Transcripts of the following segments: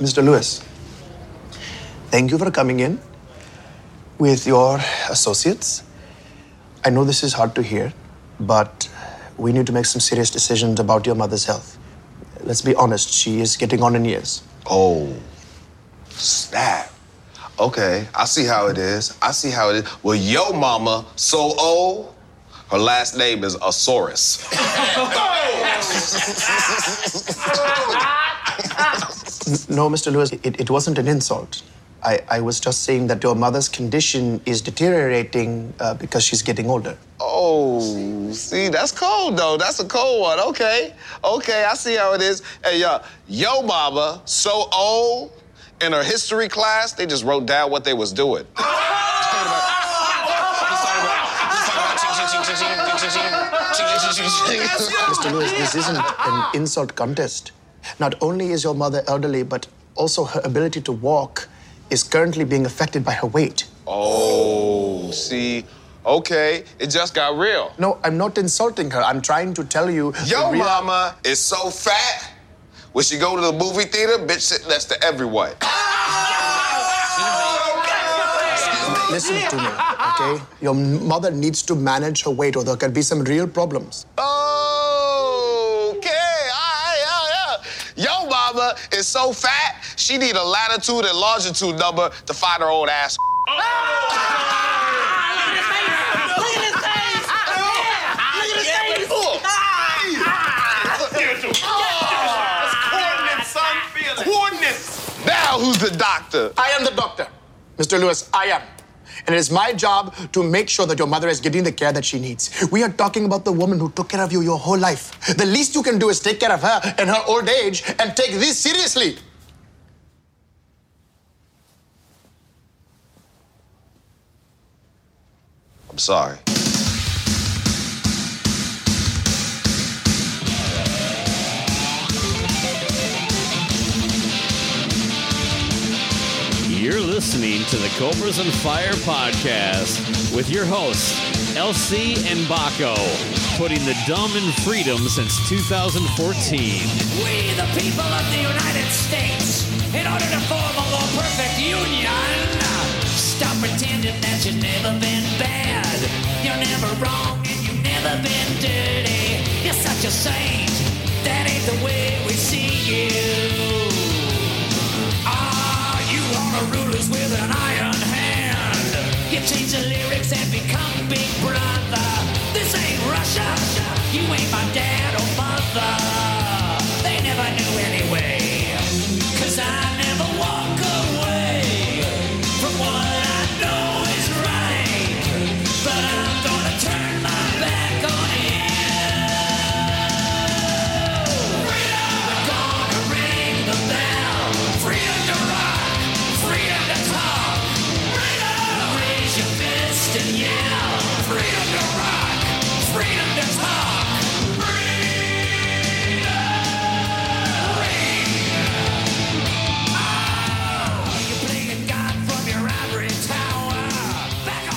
Mr. Lewis, thank you for coming in with your associates. I know this is hard to hear, but we need to make some serious decisions about your mother's health. Let's be honest, she is getting on in years. Oh, snap. Okay, I see how it is. I see how it is. Well, yo mama so old, her last name is Asaurus. No, Mr. Lewis, it, it wasn't an insult. I, I was just saying that your mother's condition is deteriorating uh, because she's getting older. Oh, see, that's cold though. That's a cold one. Okay, okay, I see how it is. Hey, yo, yo mama so old. In her history class, they just wrote down what they was doing. Mr. Lewis, this isn't an insult contest. Not only is your mother elderly, but also her ability to walk is currently being affected by her weight. Oh, see, okay, it just got real. No, I'm not insulting her. I'm trying to tell you. Yo the real- mama is so fat. When she go to the movie theater, bitch sit next to everyone. Listen to me, okay? Your mother needs to manage her weight, or there can be some real problems. Oh, okay, all right, yeah, yeah. Yo mama is so fat, she need a latitude and longitude number to find her old ass. Look at his face! Look at his face. Now who's the doctor? I am the doctor. Mr. Lewis, I am. And it is my job to make sure that your mother is getting the care that she needs. We are talking about the woman who took care of you your whole life. The least you can do is take care of her in her old age and take this seriously. I'm sorry. You're listening to the Cobras and Fire podcast with your hosts, LC and Baco, putting the dumb in freedom since 2014. We, the people of the United States, in order to form a more perfect union, stop pretending that you've never been bad. You're never wrong and you've never been dirty. You're such a saint. That ain't the way we see you. Rulers with an iron hand. You change the lyrics and become Big Brother. This ain't Russia. You ain't my dad or mother. They never knew anyway.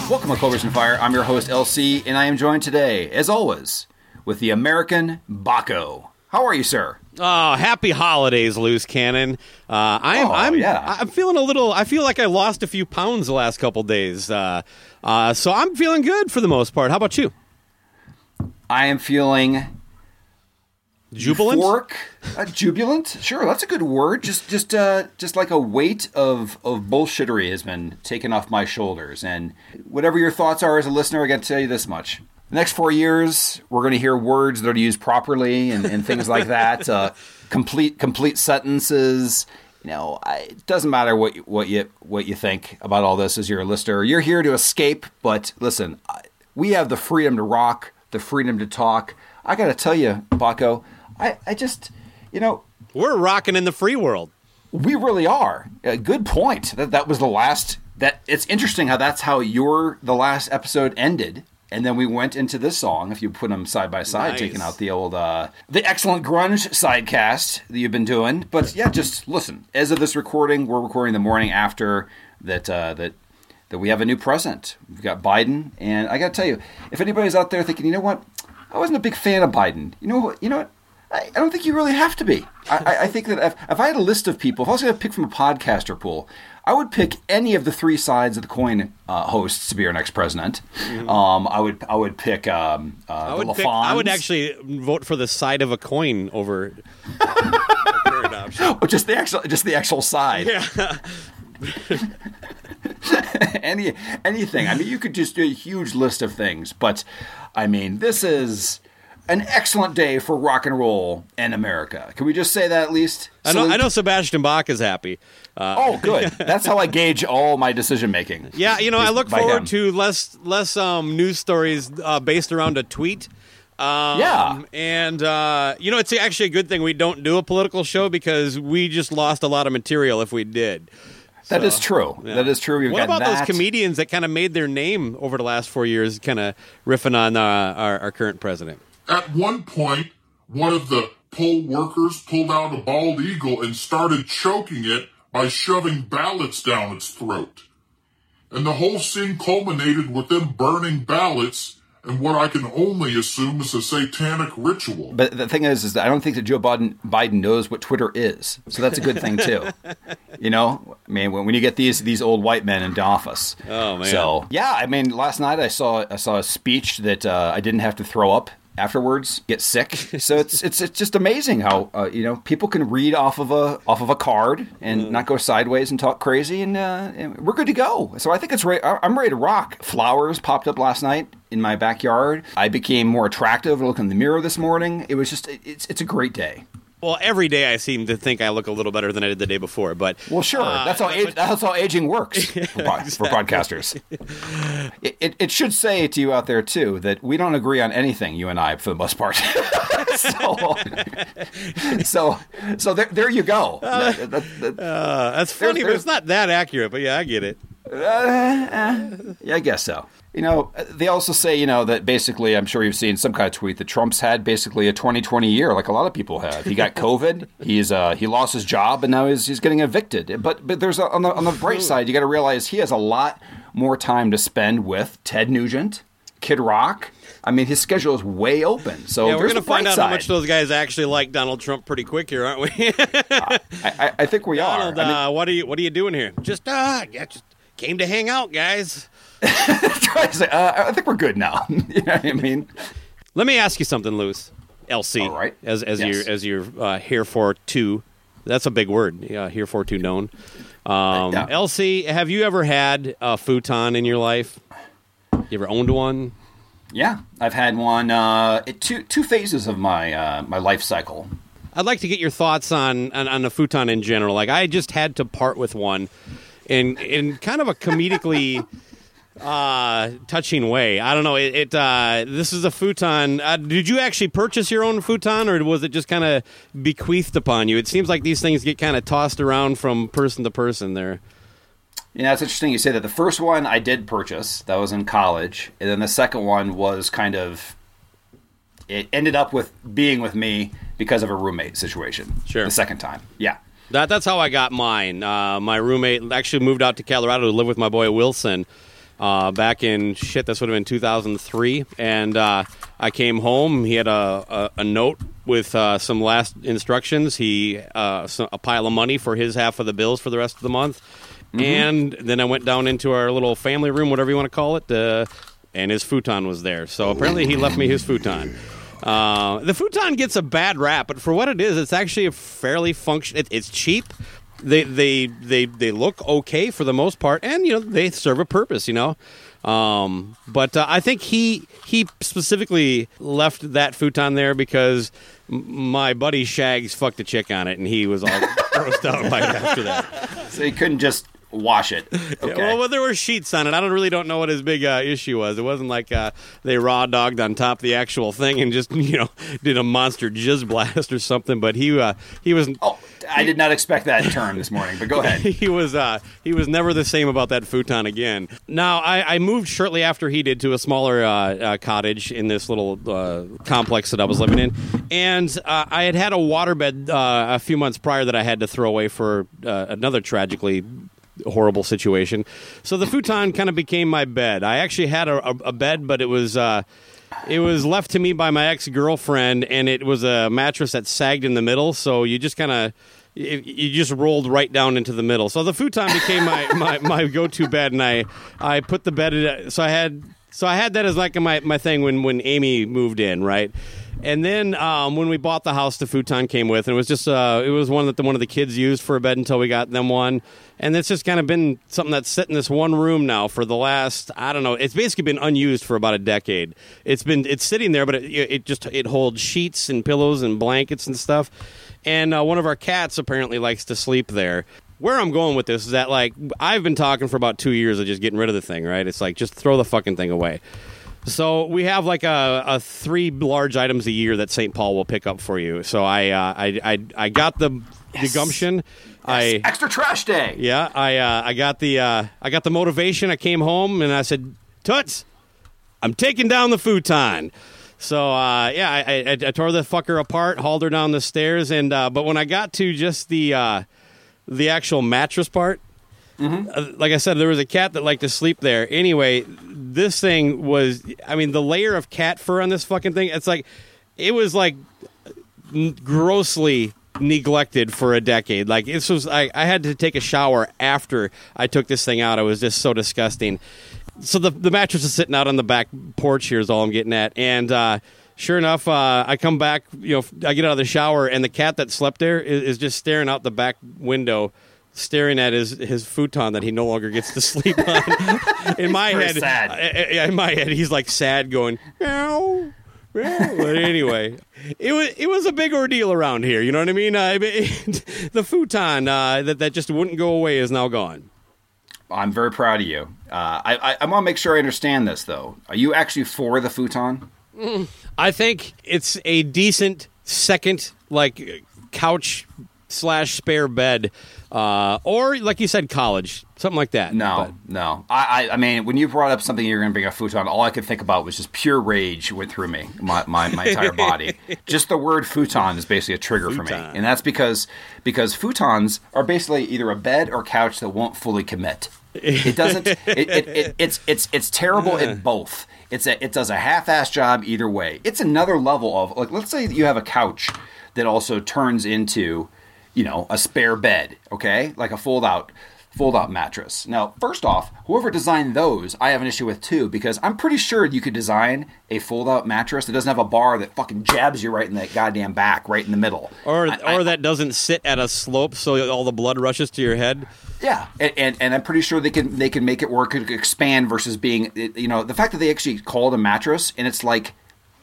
Welcome to Cobras and Fire. I'm your host, LC, and I am joined today, as always, with the American Baco. How are you, sir? Oh, happy holidays, loose cannon. Uh, I'm, Oh, I'm, yeah. I'm feeling a little. I feel like I lost a few pounds the last couple days, uh, uh, so I'm feeling good for the most part. How about you? I am feeling Jubilant. euphoric, uh, jubilant. Sure, that's a good word. Just, just, uh, just like a weight of of bullshittery has been taken off my shoulders. And whatever your thoughts are as a listener, I got to tell you this much: the next four years, we're going to hear words that are used properly and, and things like that. Uh, complete, complete sentences. You know, I, it doesn't matter what you, what you what you think about all this as you're a listener. You're here to escape, but listen, I, we have the freedom to rock, the freedom to talk. I got to tell you, Baco, I, I just, you know, We're rocking in the free world. we really are. A good point. That that was the last. That it's interesting how that's how your the last episode ended, and then we went into this song. If you put them side by side, Nice. taking out the old uh, the excellent grunge sidecast that you've been doing. But yeah, just listen. As of this recording, we're recording the morning after that. Uh, that that we have a new president. We've got Biden, and I got to tell you, if anybody's out there thinking, you know what, I wasn't a big fan of Biden. You know what, you know what. I, I don't think you really have to be. I, I, I think that if, if I had a list of people, if I was going to pick from a podcaster pool, I would pick any of the three sides of the coin uh, hosts to be our next president. Um, I would I would pick um, uh, I would, pick, I would actually vote for the side of a coin over. the current option. Oh, just the actual just the actual side. Yeah. Any anything. I mean, you could just do a huge list of things, but I mean, this is an excellent day for rock and roll in America. Can we just say that at least? I know. Salute. I know. Sebastian Bach is happy. Uh, Oh, good. That's how I gauge all my decision making. Yeah, you know, I look forward him. to less less um, news stories uh, based around a tweet. Um, Yeah. and uh, you know, it's actually a good thing we don't do a political show because we just lost a lot of material if we did. That is true. Yeah. That is true. We've what about that. those comedians that kind of made their name over the last four years, kind of riffing on uh, our, our current president? At one point, one of the poll workers pulled out a bald eagle and started choking it by shoving ballots down its throat. And the whole scene culminated with them burning ballots and what I can only assume is a satanic ritual. But the thing is, is that I don't think that Joe Biden, Biden knows what Twitter is, so that's a good thing too. you know, I mean, when, when you get these these old white men into office. Oh, man. So yeah, I mean, last night I saw I saw a speech that uh, I didn't have to throw up afterwards, get sick. So it's it's it's just amazing how uh, you know people can read off of a off of a card and not go sideways and talk crazy, and, uh, and we're good to go. So I think it's right. I'm ready to rock. Flowers popped up last night in my backyard. I became more attractive. Looking in the mirror this morning, it was just it's it's a great day. Well, every day I seem to think I look a little better than I did the day before, but Well, sure. uh, that's how age, that's how aging works for, pod- for podcasters. It, it, it should say to you out there too that we don't agree on anything, you and I, for the most part. so, so, so there, there you go. That- that- that- Uh, that's funny, but it's not that accurate. But yeah, I get it. Yeah, I guess so. You know, they also say, you know, that basically, I'm sure you've seen some kind of tweet that Trump's had basically a 2020 year, like a lot of people have. He got COVID, he's uh, he lost his job, and now he's, he's getting evicted. But but there's a, on the on the bright side, you got to realize he has a lot more time to spend with Ted Nugent, Kid Rock. I mean, his schedule is way open. So yeah, we're going to find out how much those guys actually like Donald Trump pretty quick here, aren't we? I, I, I think we are. Donald, I mean, uh, what are you What are you doing here? Just uh, yeah, just came to hang out, guys. try to say, uh, I think we're good now. you know what I mean? Let me ask you something, Luce. LC, All right. as as Yes. your as your uh, here for two. That's a big word. Yeah, here for two known. Um, Yeah. LC, have you ever had a futon in your life? You ever owned one? Yeah, I've had one. Uh, two two phases of my uh, my life cycle. I'd like to get your thoughts on, on on a futon in general. Like I just had to part with one, in in kind of a comedically uh, touching way. I don't know. It, it uh, this is a futon. Uh, did you actually purchase your own futon, or was it just kind of bequeathed upon you? It seems like these things get kind of tossed around from person to person. There. You know, it's interesting you say that. The first one I did purchase. That was in college, and then the second one was kind of. It ended up with being with me because of a roommate situation. Sure. The second time, yeah. That that's how I got mine. Uh, my roommate actually moved out to Colorado to live with my boy Wilson. uh, back in shit. This would have been 2003, and uh, I came home. He had a, a, a note with uh, some last instructions. He uh, so- a pile of money for his half of the bills for the rest of the month, and then I went down into our little family room, whatever you want to call it, uh, and his futon was there. So apparently, he left me his futon. Uh, the futon gets a bad rap, but for what it is, it's actually a fairly function. It, it's cheap. They they they they look okay for the most part, and you know they serve a purpose. You know, um, but uh, I think he he specifically left that futon there because m- my buddy Shags fucked a chick on it, and he was all grossed out by it after that. So he couldn't just wash it. Yeah, well, well, there were sheets on it. I don't really don't know what his big uh, issue was. It wasn't like uh, they raw dogged on top of the actual thing and just you know did a monster jizz blast or something. But he uh, he was oh, I did not expect that term this morning, but go ahead. he was uh, he was never the same about that futon again. Now I, I moved shortly after he did to a smaller uh, uh, cottage in this little uh, complex that I was living in, and uh, I had had a waterbed uh, a few months prior that I had to throw away for uh, another tragically horrible situation. So the futon kind of became my bed. I actually had a, a, a bed, but it was. Uh, it was left to me by my ex girlfriend, and it was a mattress that sagged in the middle. So you just kind of you just rolled right down into the middle. So the futon became my, my, my go to bed, and I I put the bed. So I had so I had that as like my my thing when when Amy moved in, right. And then um, when we bought the house, the futon came with, and it was just uh, it was one that the, one of the kids used for a bed until we got them one, and it's just kind of been something that's sitting in this one room now for the last I don't know. It's basically been unused for about a decade. It's been it's sitting there, but it, it just it holds sheets and pillows and blankets and stuff. And uh, one of our cats apparently likes to sleep there. Where I'm going with this is that like I've been talking for about two years of just getting rid of the thing, right? It's like just throw the fucking thing away. So we have like a, a three large items a year that St. Paul will pick up for you. So I uh, I, I I got the, the gumption. I Extra trash day. yeah I uh, I got the uh, I got the motivation. I came home and I said, Toots, I'm taking down the futon. So uh, yeah, I, I, I tore the fucker apart, hauled her down the stairs, and uh, but when I got to just the uh, the actual mattress part, uh, like I said, there was a cat that liked to sleep there. Anyway, this thing was, I mean, the layer of cat fur on this fucking thing, it's like, it was like n- grossly neglected for a decade. Like, this was, I, I had to take a shower after I took this thing out. It was just so disgusting. So the, the mattress is sitting out on the back porch here, is all I'm getting at. And, uh, Sure enough, uh, I come back. You know, I get out of the shower, and the cat that slept there is, is just staring out the back window, staring at his his futon that he no longer gets to sleep on. in my very head, sad. I- I- in my head, he's like sad, going meow. meow." But anyway, it was it was a big ordeal around here. You know what I mean? Uh, the futon uh, that that just wouldn't go away is now gone. I'm very proud of you. Uh, I, I, I want to make sure I understand this, though. Are you actually for the futon? I think it's a decent second, like couch slash spare bed, uh, or like you said, college, something like that. No, no. I, I, I mean, when you brought up something you're going to bring a futon, all I could think about was just pure rage went through me, my, my, my entire body. just the word futon is basically a trigger for me, and that's because because futons are basically either a bed or couch that won't fully commit. It doesn't. it, it, it, it's it's it's terrible in both. It's a it does a half-ass job either way. It's another level of like let's say that you have a couch that also turns into you know a spare bed, okay, like a fold-out fold-out mattress. Now, first off, whoever designed those, I have an issue with too because I'm pretty sure you could design a fold-out mattress that doesn't have a bar that fucking jabs you right in that goddamn back, right in the middle. Or I- I- or that doesn't sit at a slope so all the blood rushes to your head. Yeah, and, and and I'm pretty sure they can they can make it work and expand versus being you know the fact that they actually call it a mattress and it's like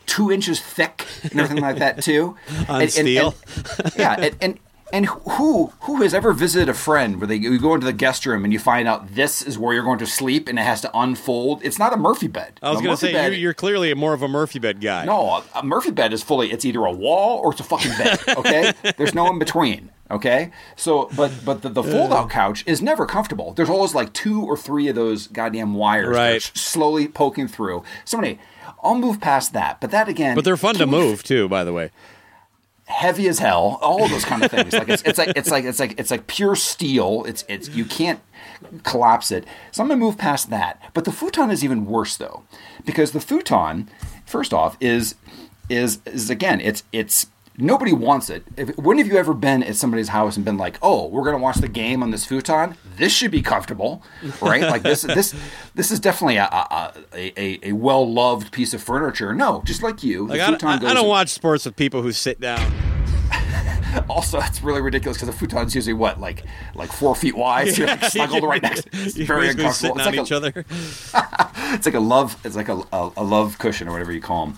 two inches thick and everything like that too. On And- and- steel. and- yeah, and, and and who who has ever visited a friend where they you go into the guest room and you find out this is where you're going to sleep and it has to unfold? It's not a Murphy bed. I was going to say bed- you're, you're clearly more of a Murphy bed guy. no, a, a Murphy bed is fully. It's either a wall or it's a fucking bed. Okay, there's no in between. Okay, so but but the, the fold out couch is never comfortable. There's always like two or three of those goddamn wires, Right. slowly poking through. Somebody, I'll move past that, but that again. but they're fun to move too. By the way, heavy as hell, all those kind of things. Like it's, it's like it's like it's like it's like pure steel. It's it's you can't collapse it. So I'm gonna move past that. But the futon is even worse though, because the futon, first off, is is is again it's it's nobody wants it. If, when have you ever been at somebody's house and been like, "Oh, we're gonna watch the game on this futon. This should be comfortable, right? like this this this is definitely a a, a, a well loved piece of furniture." No, just like you, Like the I, futon I, goes. I don't watch sports with people who sit down. Also, it's really ridiculous because the futon's usually what, like, like four feet wide. So you're like snuggled right next. It's You're very uncomfortable. sitting It's on like, each a, other. it's like a love. It's like a, a, a love cushion or whatever you call them.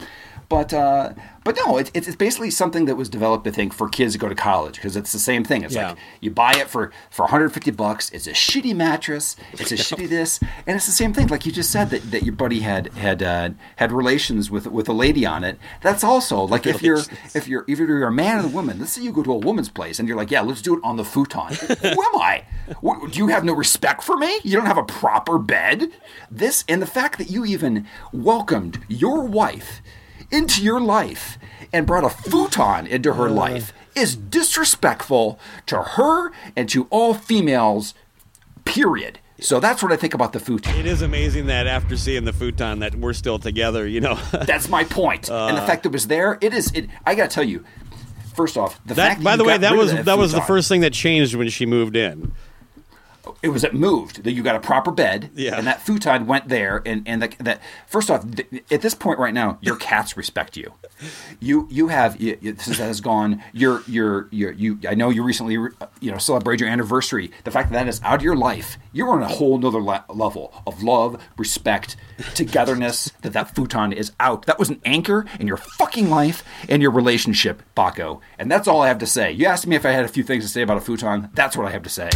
But uh, but no, it, it's it's basically something that was developed, I think, for kids to go to college because it's the same thing. It's Yeah. like you buy it for for 150 bucks. It's a shitty mattress. It's a shitty this, and it's the same thing. Like you just said that, that your buddy had had uh, had relations with with a lady on it. That's also like if you're if you're if you're a man and a woman. Let's say you go to a woman's place and you're like, yeah, let's do it on the futon. Who am I? What, do you have no respect for me? You don't have a proper bed. This and the fact that you even welcomed your wife into your life and brought a futon into her life is disrespectful to her and to all females. Period. So that's what I think about the futon. It is amazing that after seeing the futon that we're still together. You know, That's my point. and the Uh. fact that it was there, it is. It, I got to tell you. First off, the that fact that by you the way, that was of that was the first thing that changed when she moved in. It was it moved that you got a proper bed Yeah. and that futon went there and and the, that first off th- at this point right now your cats respect you. You you have you, this has gone you're you're you're you i know you recently uh, you know celebrated your anniversary. The fact that that is out of your life you're on a whole nother le- level of love respect togetherness that that futon is out. That was an anchor in your fucking life and your relationship baco and that's all i have to say. You asked me if i had a few things to say about a futon. That's what i have to say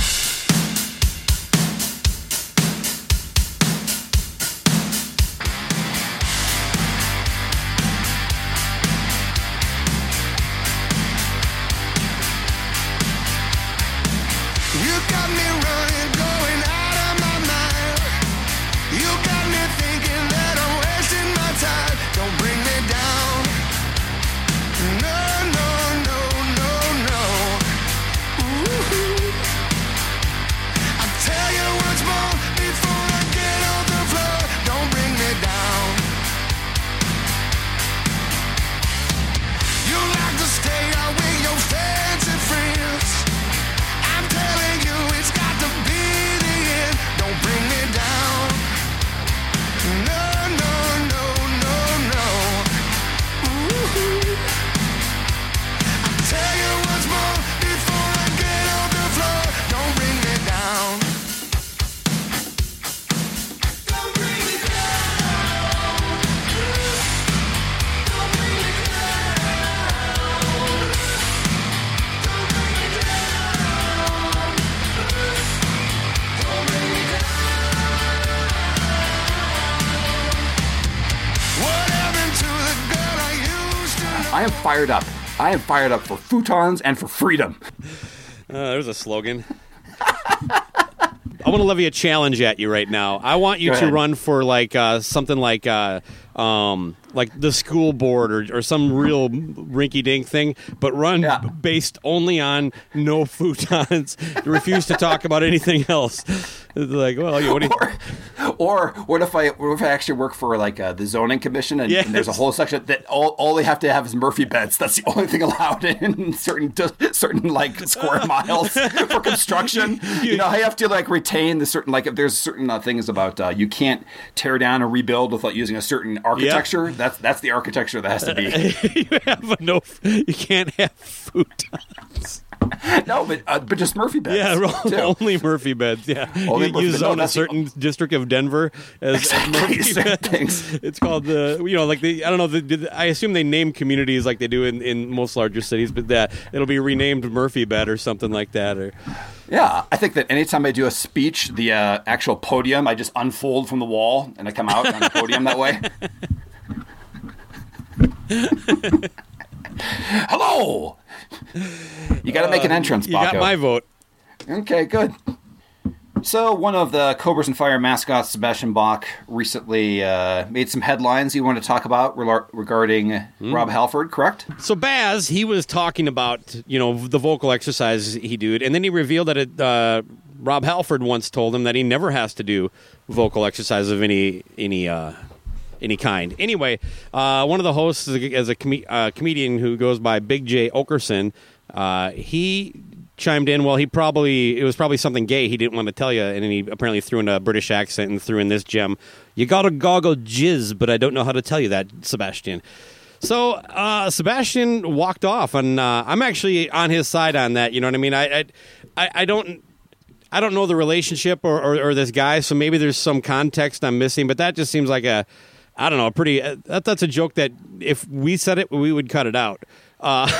fired up. I am fired up for futons and for freedom. Uh, there's a slogan. I want to levy a challenge at you right now. I want you to run for like uh, something like uh, um, like the school board or, or some real rinky dink thing, but run Yeah. based only on no futons. refuse to talk about anything else. It's like, well, you, what do you, Or, or what if I what if I actually work for like uh, the zoning commission and, and there's a whole section that all, all they have to have is Murphy beds. That's the only thing allowed in certain certain like square miles for construction. You know, I have to like retain the certain like if there's certain uh, things about uh, you can't tear down or rebuild without using a certain architecture. That's that's the architecture that has to be. you have no, you can't have futons. no, but uh, but just Murphy beds. Yeah, too. only Murphy beds. Yeah, Only you, Murphy you beds. No, zone a that's the- certain district of Denver as, as Exactly, Murphy beds. things. It's called the you know like the I don't know the, the, I assume they name communities like they do in, in most larger cities, but that it'll be renamed Murphy bed or something like that. Or Yeah, I think that anytime I do a speech, the uh, actual podium, I just unfold from the wall and I come out on the podium that way. Hello. You got to make an entrance, you Baco. got my vote. Okay, good. So, one of the Cobras and Fire mascots, Sebastian Bach, recently uh, made some headlines you want to talk about rela- regarding Rob Halford, correct? So Baz, he was talking about you know the vocal exercises he did, and then he revealed that it, uh, Rob Halford once told him that he never has to do vocal exercises of any any uh, any kind. Anyway, uh, one of the hosts is a, is a com- uh, comedian who goes by Big Jay Oakerson. Uh, he chimed in. Well, he probably it was probably something gay he didn't want to tell you, and then he apparently threw in a British accent and threw in this gem. You got to goggle jizz, but I don't know how to tell you that, Sebastian. So uh, Sebastian walked off, and uh, I'm actually on his side on that. You know what I mean? I I, I, don't. I don't know the relationship or, or, or this guy, so maybe there's some context I'm missing. But that just seems like a, I don't know, a pretty. Uh, that, that's a joke that if we said it, we would cut it out. Uh,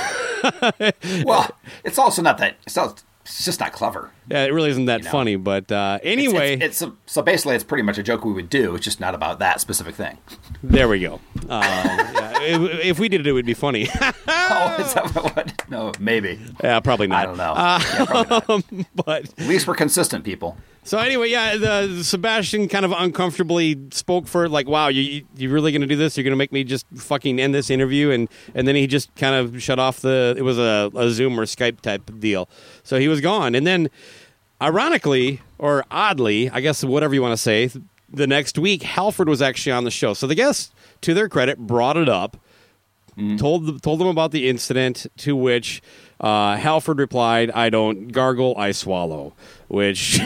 Well, it's also not that. It's, not, it's just not clever. yeah, it really isn't that You know. funny. But uh, It's- anyway, it's, it's, so basically it's pretty much a joke we would do. It's just not about that specific thing. there we go. Uh, yeah, if, we did it, it would be funny. oh, is that what? No, maybe. yeah, probably not. I don't know. Uh, yeah, probably not. But At least we're consistent, people. So anyway, yeah, the Sebastian kind of uncomfortably spoke for like, "Wow, you you- really going to do this? You're going to make me just fucking end this interview?" And and then he just kind of shut off the. It was a, a Zoom or Skype type deal, so he was gone. And then, ironically or oddly, I guess whatever you want to say, the next week Halford was actually on the show. So the guests, to their credit, brought it up told told them about the incident. To which uh, Halford replied, "I don't gargle, I swallow." Which,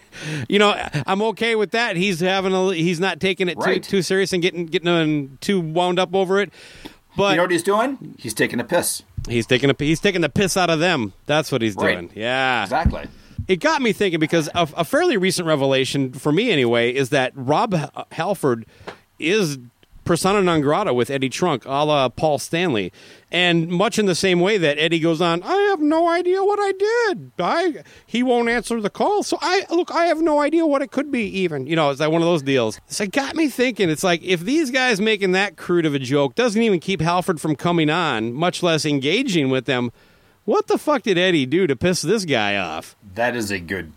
you know, I'm okay with that. He's having a he's not taking it Right. too too serious and getting getting uh, too wound up over it. But You know what he's doing? He's taking a piss. he's taking a he's taking the piss out of them. That's what he's Right. doing. Yeah, Exactly. it got me thinking because a, a fairly recent revelation for me anyway is that Rob Halford is persona non grata with Eddie Trunk, a la Paul Stanley, and much in the same way that Eddie goes on. I have no idea what I did. I he won't answer the call, so I look. I have no idea what it could be. Even you know, it's like one of those deals. So it got me thinking. It's like if these guys making that crude of a joke doesn't even keep Halford from coming on, much less engaging with them. What the fuck did Eddie do to piss this guy off? That is a good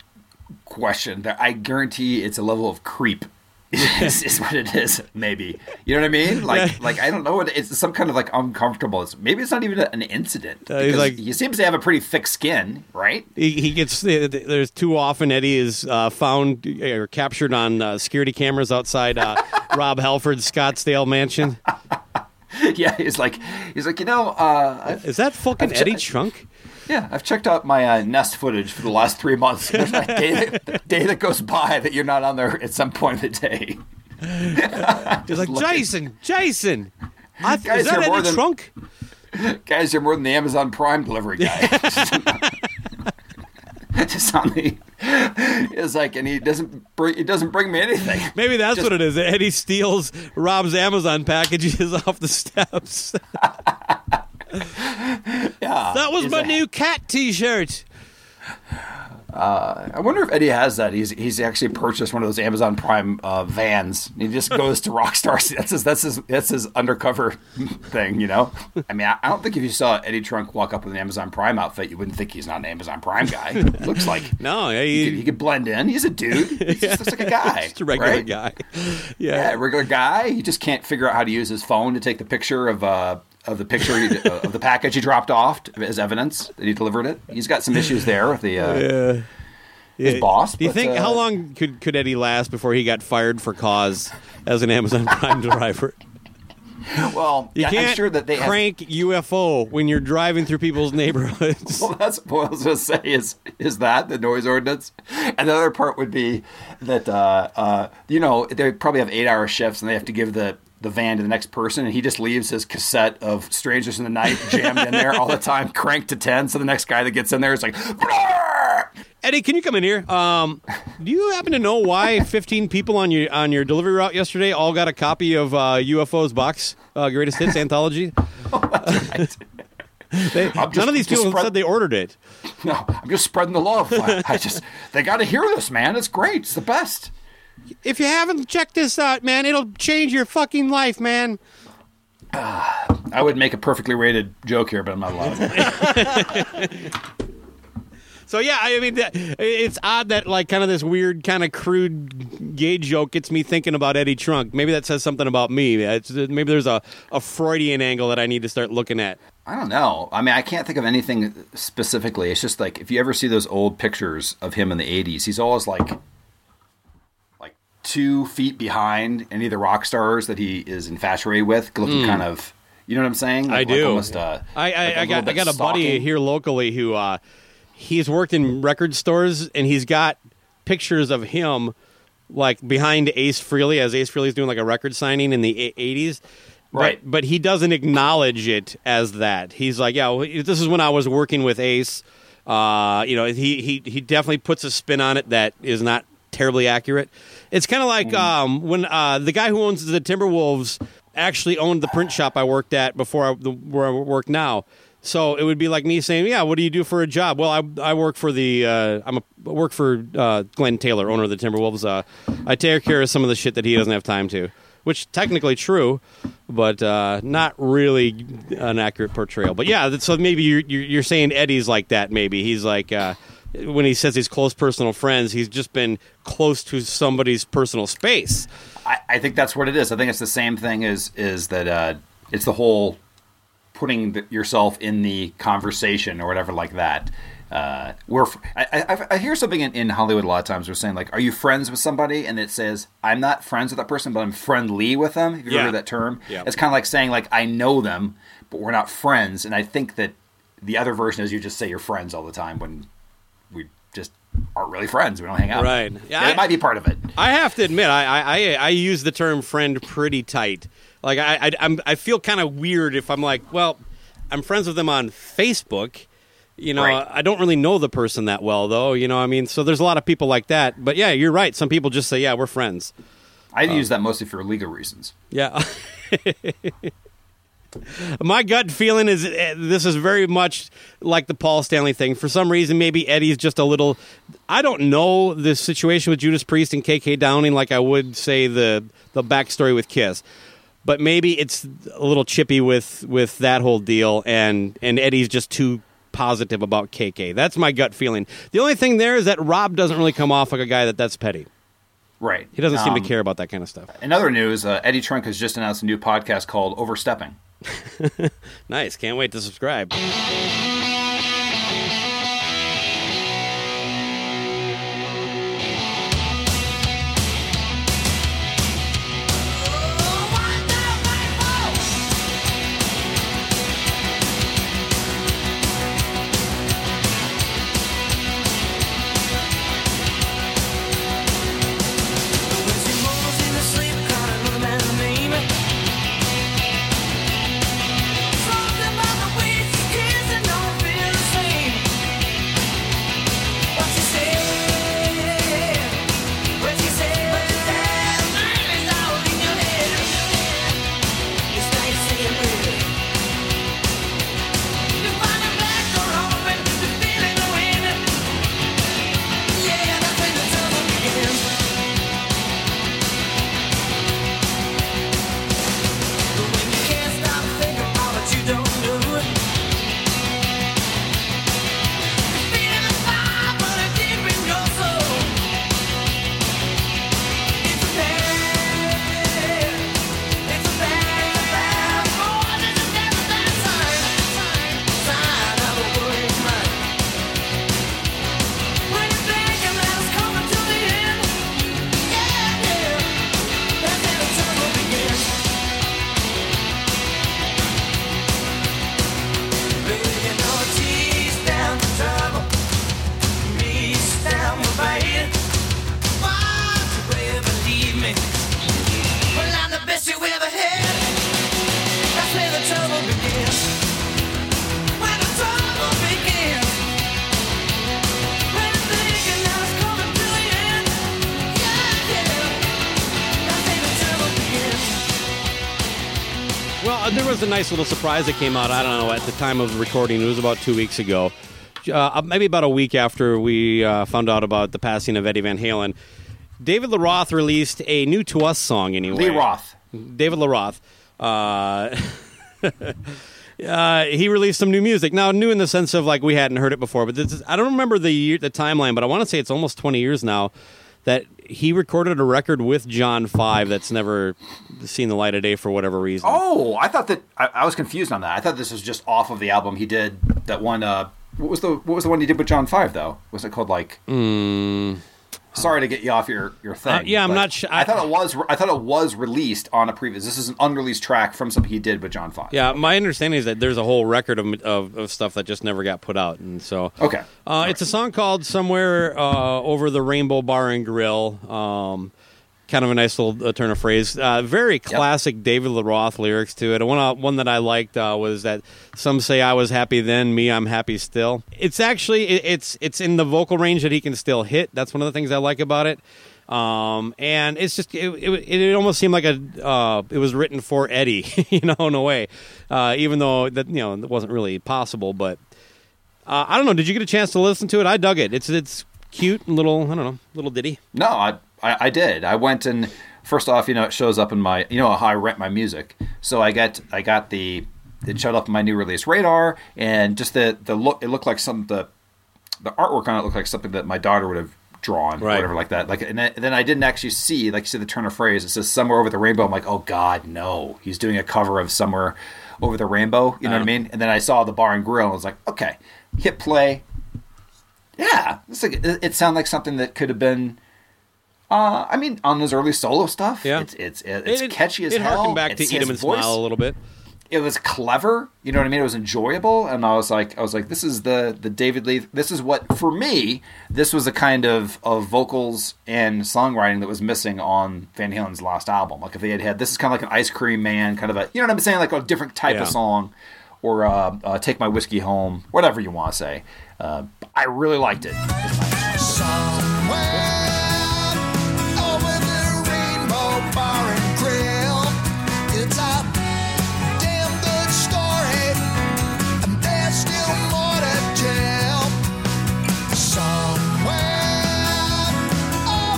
question. I guarantee it's a level of creep. is, is what it is. Maybe you know what I mean. Like, Yeah. like I don't know what it's some kind of like uncomfortable. It's, maybe it's not even an incident. Uh, he's because like- he seems to have a pretty thick skin, right? he, he gets there's too often Eddie is uh, found or captured on uh, security cameras outside uh, Rob Halford's Scottsdale mansion. yeah, he's like, he's like, you know, uh, Is that fucking Eddie Trunk? Yeah, I've checked out my uh, Nest footage for the last three months. There's not a day that, day that goes by that you're not on there at some point of the day. He's like Jason, Jason. I, Guys, is that you're more than- Trunk? Guys, you're more than the Amazon Prime delivery guy. Just on the, it's like, and he doesn't bring, he doesn't bring me anything. Maybe that's Just- what it is. Eddie steals Rob's Amazon packages off the steps. Yeah, That was my a- new cat T-shirt. I wonder if Eddie has that. He's he's actually purchased one of those Amazon Prime uh, vans. He just goes to Rockstar. That's his that's his that's his undercover thing. You know. I mean, I, I don't think if you saw Eddie Trunk walk up with an Amazon Prime outfit, you wouldn't think he's not an Amazon Prime guy. Looks like No, yeah, he, he, could, he could blend in. He's a dude. He's just looks like a guy. just a regular right? guy. Yeah, a regular guy. He just can't figure out how to use his phone to take the picture of uh of the picture he, uh, of the package he dropped off as evidence that he delivered it. He's got some issues there with the uh, his boss. Do you but, think uh, how long could could Eddie last before he got fired for cause as an Amazon Prime driver? Well, You yeah, can't I'm sure that they have- crank UFO when you're driving through people's neighborhoods. Well, that's what I was going to say. Is is that the noise ordinance? And the other part would be that uh, uh, you know they probably have eight hour shifts and they have to give the the van to the next person, and he just leaves his cassette of Strangers in the Night jammed in there all the time, cranked to ten. So the next guy that gets in there is like! Eddie, can you come in here? Um, do you happen to know why 15 people on your on your delivery route yesterday all got a copy of uh, UFO's box uh, greatest hits anthology? They- I'm just- none of these people spread- said they ordered it. no, I'm just spreading the love. I just they got to hear this, man. It's great. It's the best. If you haven't checked this out, man, it'll change your fucking life, man. I would make a perfectly rated joke here, but I'm not allowed. So yeah, I mean, it's odd that like kind of this weird, kind of crude gay joke gets me thinking about Eddie Trunk. Maybe that says something about me. It's, uh, maybe there's a, a Freudian angle that I need to start looking at. I don't know. I mean, I can't think of anything specifically. It's just like if you ever see those old pictures of him in the '80s, he's always like two feet behind any of the rock stars that he is infatuated with, looking kind of. You know what I'm saying? Hmm. I do. Like almost, uh, I, I, like I got I got a buddy here locally who uh, he's worked in record stores and he's got pictures of him like behind Ace Frehley as Ace Frehley's doing like a record signing in the eighties. Right. But, but he doesn't acknowledge it as that. He's like, yeah, well, this is when I was working with Ace. Uh, you know, he, he he definitely puts a spin on it that is not terribly accurate. It's kind of like um, when uh, the guy who owns the Timberwolves actually owned the print shop I worked at before I, the, where I work now. So it would be like me saying, "Yeah, what do you do for a job?" Well, I, I work for the uh, I'm a work for uh, Glen Taylor, owner of the Timberwolves. Uh, I take care of some of the shit that he doesn't have time to, which technically true, but uh, not really an accurate portrayal. But yeah, so maybe you're you're, you're saying Eddie's like that. Maybe he's like. When he says he's close personal friends, he's just been close to somebody's personal space. I, I think that's what it is. I think it's the same thing as is that uh, it's the whole putting the, yourself in the conversation or whatever like that. Uh, we're I, I, I hear something in, in Hollywood a lot of times. They're saying like, "Are you friends with somebody?" And it says, "I'm not friends with that person, but I'm friendly with them." Have you Yeah. ever heard that term? Yeah. It's kind of like saying like, "I know them, but we're not friends." And I think that the other version is you just say you're friends all the time when just aren't really friends. We don't hang out. Right. Yeah, that I- might be part of it. I have to admit, I I, I, I use the term friend pretty tight. Like I I, I'm, I feel kind of weird if I'm like, well, I'm friends with them on Facebook. You know, Right. I don't really know the person that well, though. You know, I mean, so there's a lot of people like that. But yeah, you're right. Some people just say, yeah, we're friends. I um, use that mostly for legal reasons. Yeah. My gut feeling is uh, this is very much like the Paul Stanley thing. For some reason, maybe Eddie's just a little. I don't know the situation with Judas Priest and KK Downing like I would say the the backstory with Kiss, but maybe it's a little chippy with with that whole deal, and and Eddie's just too positive about KK. That's my gut feeling. The only thing there is that Rob doesn't really come off like a guy that that's petty. Right. He doesn't seem Um, to care about that kind of stuff. In other news, uh, Eddie Trunk has just announced a new podcast called Overstepping. Nice. Can't wait to subscribe. A nice little surprise that came out. I don't know at the time of recording. It was about two weeks ago, uh, maybe about a week after we uh, found out about the passing of Eddie Van Halen. David LaRoth released a new to us song anyway. Lee Roth. David LaRoth. Uh, uh, he released some new music. Now, new in the sense of like we hadn't heard it before, but this is, I don't remember the year, the timeline, but I want to say it's almost 20 years now that he recorded a record with John Five that's never seen the light of day for whatever reason. Oh, I thought that I, I was confused on that. I thought this was just off of the album he did that one. Uh, what was the what was the one he did with John Five though? Was it called like? Sorry to get you off your your thing. Uh, yeah, I'm not su- I, thought it was. I thought it was released on a previous. This is an unreleased track from something he did with John Five. Yeah, my understanding is that there's a whole record of, of, of stuff that just never got put out, and so Okay. Uh, it's a song called "Somewhere uh, Over the Rainbow Bar and Grill." Um, kind of a nice little uh, turn of phrase. Uh, very classic David Lee Roth lyrics to it. One uh, one that I liked uh, was that "Some say I was happy then, me I'm happy still." It's actually it, it's it's in the vocal range that he can still hit. That's one of the things I like about it. Um, and it's just it, it, it almost seemed like a uh, it was written for Eddie, you know, in a way. Uh, even though that you know it wasn't really possible, but uh, I don't know. Did you get a chance to listen to it? I dug it. It's it's cute, little I don't know, little ditty. No, I, I I did. I went and first off, you know, it shows up in my you know how I rent my music. So I got I got the it showed up in my new release radar, and just the the look. It looked like some the the artwork on it looked like something that my daughter would have drawn or Right. whatever like that. Like, and then, I didn't actually see like you see the turn of phrase. It says somewhere over the rainbow. I'm like, oh God, no, he's doing a cover of somewhere over the rainbow. You know what I uh-huh. mean? And then I saw the bar and grill, and I was like, okay, hit play. Yeah, it's like it, it sounded like something that could have been. Uh, I mean, on his early solo stuff, Yeah. it's it's it's It- catchy as it hell. harkened back It's to Eat 'em and voice. Smile a little bit. It was clever, you know what I mean. It was enjoyable, and I was like, I was like, this is the the David Lee. This is what for me. This was the kind of of vocals and songwriting that was missing on Van Halen's last album. Like if they had had this is kind of like an Ice Cream Man kind of a you know what I'm saying, like a different type Yeah. of song, or uh, uh, Take My Whiskey Home, whatever you want to say. Uh, I really liked it.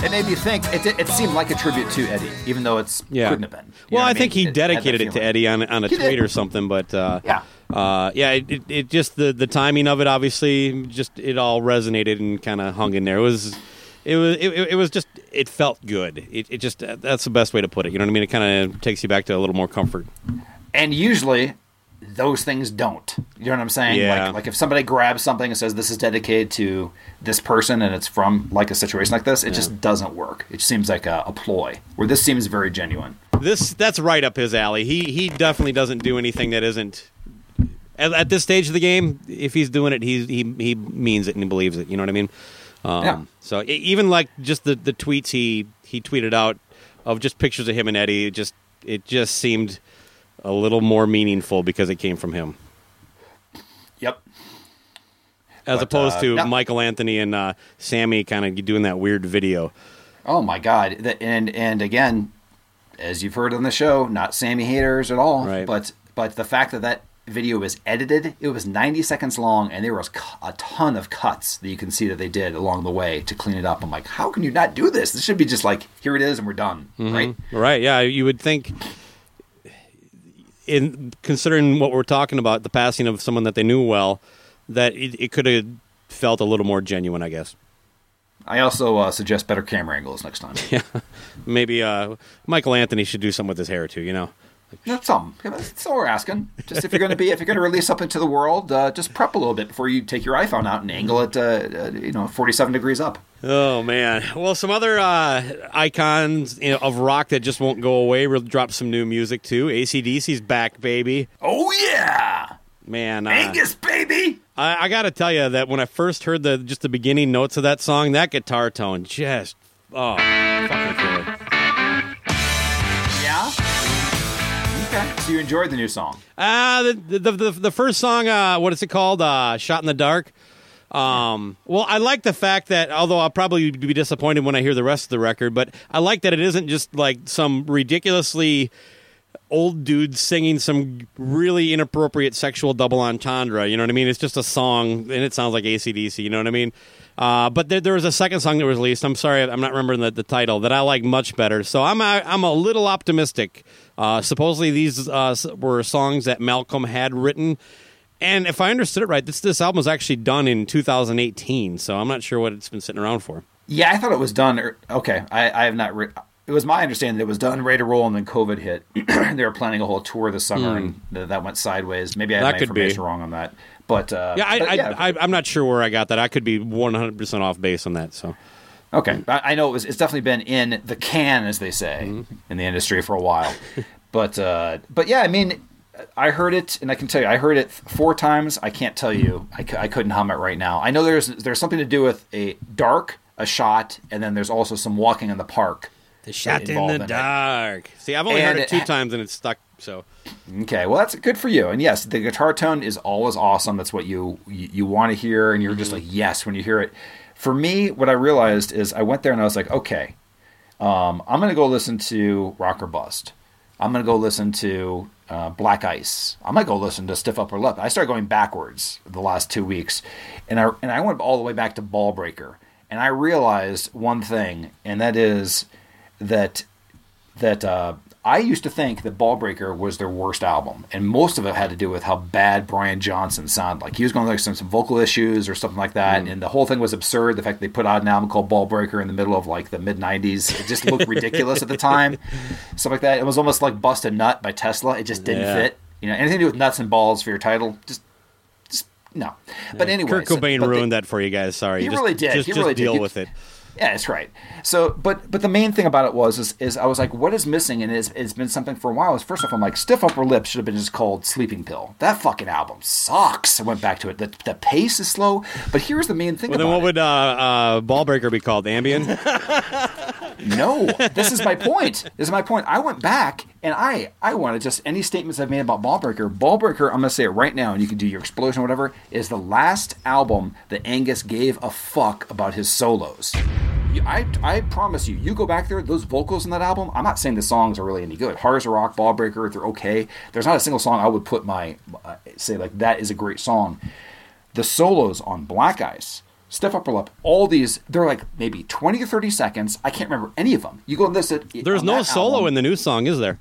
It made me think. It, it seemed like a tribute to Eddie, even though it's Yeah. couldn't have been. Well, know I what think he that dedicated it to. Eddie on on a He tweet did. or something, but uh, Yeah. uh, yeah, it, it, it just the the timing of it obviously just it all resonated and kind of hung in there. It was. It was it, it was just it felt good. It, it just that's the best way to put it. You know what I mean? It kind of takes you back to a little more comfort. And usually, those things don't. You know what I'm saying? Yeah. Like, like if somebody grabs something and says this is dedicated to this person and it's from like a situation like this, it just doesn't work. It seems like a, a ploy. Where this seems very genuine. This that's right up his alley. He he definitely doesn't do anything that isn't at, at this stage of the game. If he's doing it, he he he means it and he believes it. You know what I mean? Um, Yeah. So e- even like just the the tweets he he tweeted out of just pictures of him and Eddie, it just it just seemed a little more meaningful because it came from him, Yep. as But, opposed uh, to yeah. Michael Anthony and uh, Sammy kind of doing that weird video. Oh my God! And and again, as you've heard on the show, not Sammy haters at all. Right. But but the fact that that video was edited, it was 90 seconds long, and there was a ton of cuts that you can see that they did along the way to clean it up. I'm like, how can you not do this? This should be just like, here it is, and we're done, right? Right. Yeah. You would think, in considering what we're talking about, the passing of someone that they knew well, that it, it could have felt a little more genuine. I guess. I also uh, suggest better camera angles next time. Yeah, Maybe uh, Michael Anthony should do something with his hair too. You know. Something. Yeah, That's all we're asking. Just if you're going to be, if you're going to release something to the world, uh, just prep a little bit before you take your iPhone out and angle it, uh, uh, you know, 47 degrees up. Oh man. Well, some other uh, icons you know, of rock that just won't go away. We'll drop some new music too. ACDC's back, baby. Oh yeah, Man. Uh, Angus baby. I, I got to tell you that when I first heard the just the beginning notes of that song, that guitar tone just oh fucking killer. You enjoyed the new song? Uh the the the, the first song, uh, what is it called? Uh, Shot in the Dark. Um, well, I like the fact that although I'll probably be disappointed when I hear the rest of the record, but I like that it isn't just like some ridiculously old dudes singing some really inappropriate sexual double entendre. You know what I mean? It's just a song, and it sounds like ACDC. You know what I mean? Uh, but there, there was a second song that was released. I'm sorry, I'm not remembering the, the title that I like much better. So I'm a, I'm a little optimistic. Uh, supposedly these uh, were songs that Malcolm had written, and if I understood it right, this this album was actually done in 2018. So I'm not sure what it's been sitting around for. Yeah, I thought it was done. er- Okay, I, I have not. Re- it was my understanding that it was done, ready to roll, and then COVID hit. they were planning a whole tour this summer, and th- that went sideways. Maybe I Hmm. That have my could be. information wrong on that. But uh, Yeah, I, but I, I, I'm not sure where I got that. I could be 100 percent off base on that. So Okay, I, I know it was, it's definitely been in the can, as they say, Mm-hmm. in the industry for a while. but uh, but yeah, I mean, I heard it, and I can tell you, I heard it four times. I can't tell you, I, I couldn't hum it right now. I know there's there's something to do with a dark, a shot, and then there's also some walking in the park. The shot in the in it. dark. See, I've only And heard it it two times and it's stuck. So Okay, well that's good for you. And yes, the guitar tone is always awesome. That's what you you, you want to hear, and you're just like yes when you hear it. For me, what I realized is I went there and I was like, okay, um, I'm gonna go listen to Rock or Bust. I'm gonna go listen to uh, Black Ice. I'm gonna go listen to Stiff Upper Lip. I started going backwards the last two weeks, and I and I went all the way back to Ball Breaker, and I realized one thing, and that is that that uh, I used to think that Ballbreaker was their worst album, and most of it had to do with how bad Brian Johnson sounded. Like he was going through some, some vocal issues or something like that, and the whole thing was absurd. The fact that they put out an album called Ballbreaker in the middle of like the mid '90s, it just looked ridiculous at the time. Stuff like that. It was almost like "Bust a Nut" by Tesla. It just didn't Yeah. fit. You know, anything to do with nuts and balls for your title, just, no. But anyway, Kurt Cobain ruined that for you guys. Sorry, He just, really did. Just, He just did. deal You- with it. Yeah, that's right. So, but but the main thing about it was is, is I was like, what is missing? And it's, it's been something for a while. Is first off, I'm like, Stiff Upper Lip should have been just called Sleeping Pill. That fucking album sucks. I went back to it. The, the pace is slow. But here's the main thing Well, then what it. would uh, uh, Ballbreaker be called? Ambien? No, this is my point. This is my point. I went back and I I wanted just any statements I've made about Ballbreaker. Ballbreaker, I'm gonna say it right now, and you can do your explosion or whatever. Is the last album that Angus gave a fuck about his solos. I, I promise you, you go back there, those vocals in that album. I'm not saying the songs are really any good. Hard as a Rock, Ballbreaker, they're okay. There's not a single song I would put my uh, say like that is a great song the solos on Black Ice, Step Up Upper Up, all these, they're like maybe 20 or 30 seconds. I can't remember any of them. You go and listen. There's no solo in the new song, is there?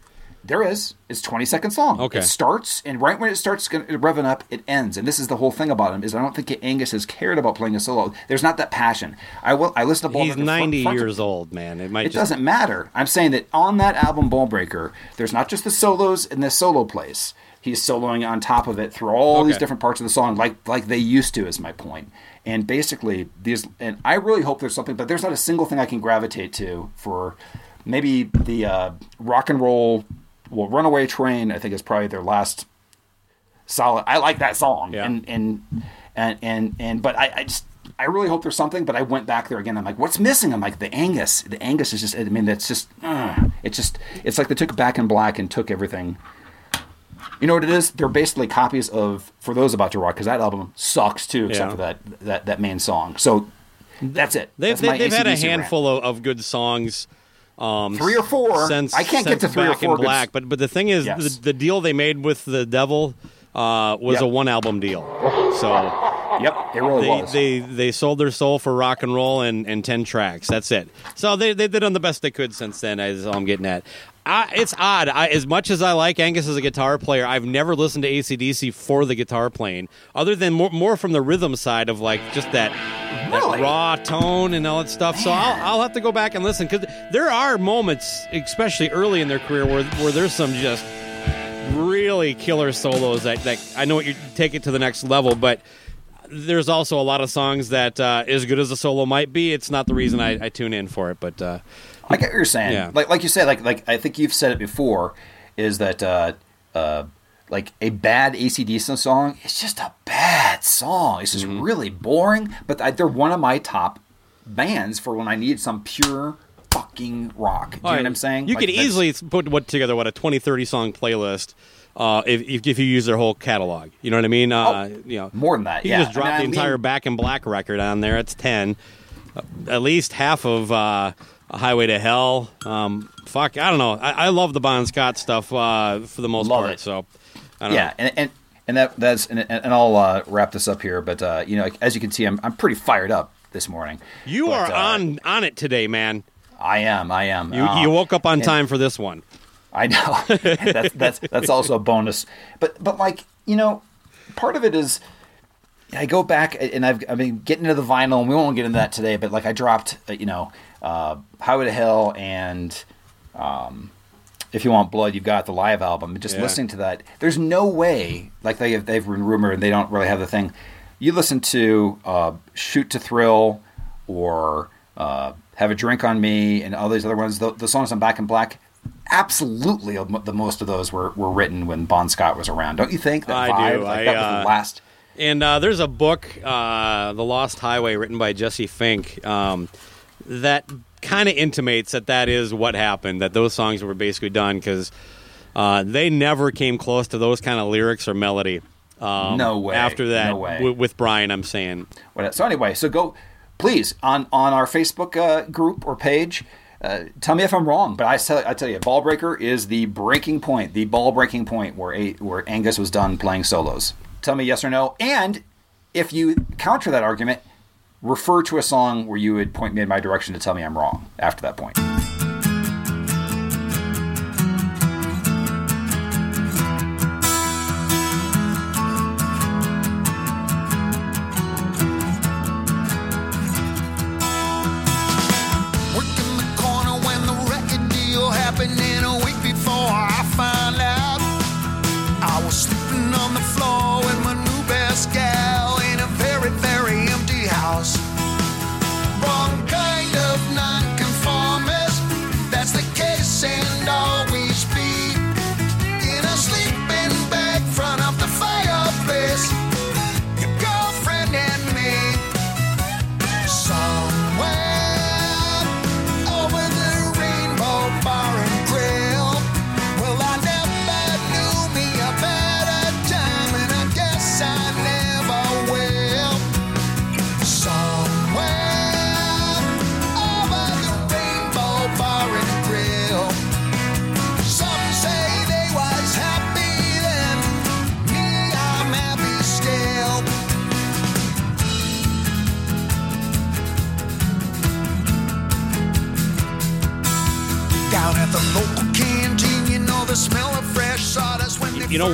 There is. It's 20 seconds long. Okay. It starts, and right when it starts revving up, it ends. And this is the whole thing about him, is I don't think Angus has cared about playing a solo. There's not that passion. I will. I listen to Ball He's Breaker front- 90 front to- years old, man. It might it just doesn't matter. I'm saying that on that album, Ballbreaker, there's not just the solos in the solo place. He's soloing on top of it through all these different parts of the song, like like they used to. Is my point. And basically, these and I really hope there's something, but there's not a single thing I can gravitate to for maybe the uh, rock and roll. Well, Runaway Train, I think is probably their last solid. I like that song, Yeah. and and and and and but I, I just I really hope there's something. But I went back there again. I'm like, what's missing? I'm like, the Angus. The Angus is just. I mean, that's just. Uh, it's just. It's like they took Back in Black and took everything. You know what it is? They're basically copies of For Those About to Rock because that album sucks too, except Yeah. for that that that main song. So that's it. They've, That's my they've had a rant. handful of, of good songs. Um, Three or four. Since, I can't get to three or Back four Black, but but the thing is, Yes. the, the deal they made with the Devil uh, was Yep. a one album deal. So Yep, it really they, was. they they sold their soul for rock and roll and, and ten tracks. That's it. So they they did done the best they could since then. Is all I'm getting at. I, it's odd. I, as much as I like Angus as a guitar player, I've never listened to ACDC for the guitar playing, other than more, more from the rhythm side of like just that, Really? that raw tone and all that stuff. So I'll, I'll have to go back and listen because there are moments, especially early in their career, where where there's some just really killer solos that, that I know what you take it to the next level, but there's also a lot of songs that uh, as good as the solo might be, it's not the reason I, I tune in for it. But uh, I get what you're saying. Yeah. Like like you said, like like I think you've said it before, is that uh, uh, like a bad ACDC song It's just a bad song. It's just Mm-hmm. really boring. But I, they're one of my top bands for when I need some pure fucking rock. Do you know what I'm saying? You Like, could easily put what together what a 20, 30 song playlist. Uh, if, if if you use their whole catalog, you know what I mean. Uh, Oh, you know, more than that, You yeah. just I drop mean, the I entire mean- Back in Black record on there. It's ten. Uh, at least half of uh, Highway to Hell. Um, fuck, I don't know. I, I love the Bon Scott stuff uh, for the most part. it. So I don't yeah, and, and and that that's and, and I'll uh, wrap this up here. But uh, you know, as you can see, I'm I'm pretty fired up this morning. You But, are on on it today, man. I am. I am. You, you woke up on and- time for this one. I know. that's that's that's also a bonus. But but like you know, part of it is I go back and I've I've been getting into the vinyl, and we won't get into that today. But like I dropped, uh, you know, uh, Highway to Hell and um, If You Want Blood, you've got the live album. And just Yeah. listening to that, there's no way like they they've been rumored and they don't really have the thing. You listen to uh, Shoot to Thrill or uh, Have a Drink on Me and all these other ones. The, the songs on Back in Black. Absolutely, the most of those were, were written when Bon Scott was around. Don't you think? That I vibe, do. Like, I, that was uh, the last. And uh, there's a book, uh, The Lost Highway, written by Jesse Fink, um, that kind of intimates that that is what happened. That those songs were basically done because uh, they never came close to those kind of lyrics or melody. Um, No way. After that, No wi- with Brian, I'm saying. So anyway, so go, please on on our Facebook uh, group or page. Uh, tell me if I'm wrong, but I tell, I tell you, Ball Breaker is the breaking point, the ball breaking point where a, where Angus was done playing solos. Tell me yes or no, and if you counter that argument, refer to a song where you would point me in my direction to tell me I'm wrong. After that point,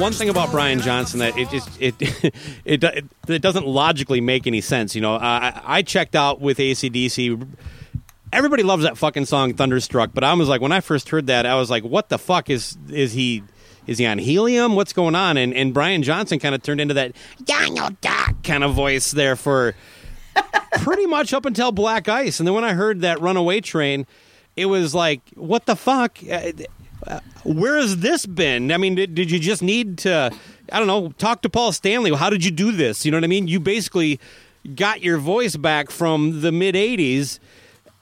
one thing about Brian Johnson that it just it it it, it doesn't logically make any sense. You know, I, I checked out with ACDC. Everybody loves that fucking song "Thunderstruck," but I was like, when I first heard that, I was like, "What the fuck is is he?" Is he on helium? What's going on? And and Brian Johnson kind of turned into that Daniel Duck kind of voice there for pretty much up until Black Ice. And then when I heard that Runaway Train, it was like, what the fuck? Uh, Where has this been? I mean, did, did you just need to, I don't know, talk to Paul Stanley? How did you do this? You know what I mean? You basically got your voice back from the mid 80s.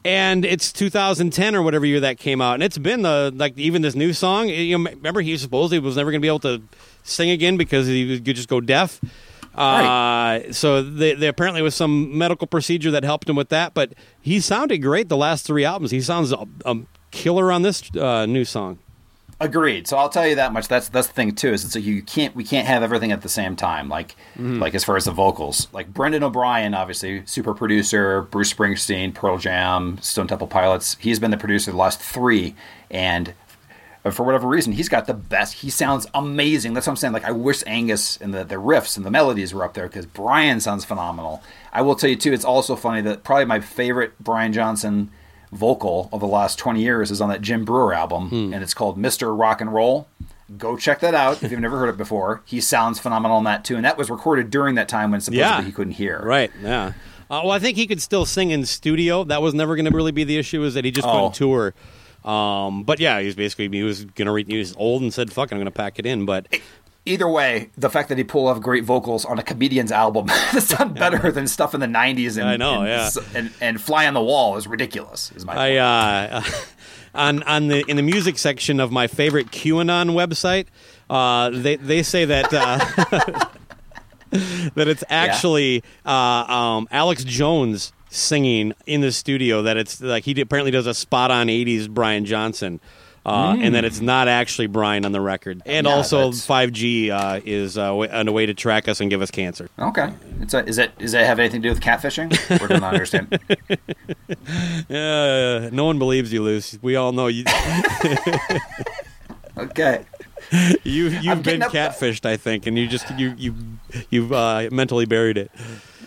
And it's 2010 or whatever year that came out, and it's been the like even this new song. You know, remember he supposedly was never going to be able to sing again because he could just go deaf. Uh, So they, they apparently was some medical procedure that helped him with that, but he sounded great the last three albums. He sounds a, a killer on this uh, new song. Agreed. So I'll tell you that much. That's that's the thing too. Is it's like you can't we can't have everything at the same time. Like mm-hmm. like as far as the vocals, like Brendan O'Brien, obviously super producer. Bruce Springsteen, Pearl Jam, Stone Temple Pilots. He's been the producer of the last three, and for whatever reason, he's got the best. He sounds amazing. That's what I'm saying. Like I wish Angus and the the riffs and the melodies were up there because Brian sounds phenomenal. I will tell you too. It's also funny that probably my favorite Brian Johnson vocal of the last 20 years is on that Jim Breuer album, and it's called Mr. Rock and Roll. Go check that out if you've never heard it before. He sounds phenomenal on that too, and that was recorded during that time when supposedly Yeah. he couldn't hear. Right. Yeah. Uh, well, I think he could still sing in studio. That was never going to really be the issue. Is that he just Oh. couldn't tour. Um, but yeah, he was basically he was going to read. He was old and said, "Fuck, it, I'm going to pack it in." But Either way, the fact that he pulled off great vocals on a comedian's album that sound better than stuff in the 90s and, I know, and, yeah. and, and Fly on the Wall is ridiculous, is my I uh, on on the in the music section of my favorite QAnon website, uh, they they say that uh, that it's actually uh, um, Alex Jones singing in the studio. That it's like he apparently does a spot on '80s Brian Johnson. Uh, And that it's not actually Brian on the record, and Yeah, also that's- 5G uh, is uh, a way to track us and give us cancer. Okay. It's a, is it does it have anything to do with catfishing? Or do not understand? Uh, no one believes you, Luce. We all know you. Okay. you you've been up- catfished, I think, and you just you you you've uh, mentally buried it.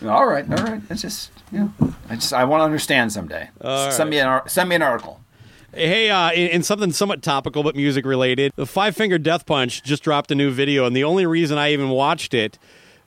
All right. All right. It's just yeah. I just I want to understand someday. All send me an send me an article. Hey, uh, in, in something somewhat topical but music related, the Five Finger Death Punch just dropped a new video, and the only reason I even watched it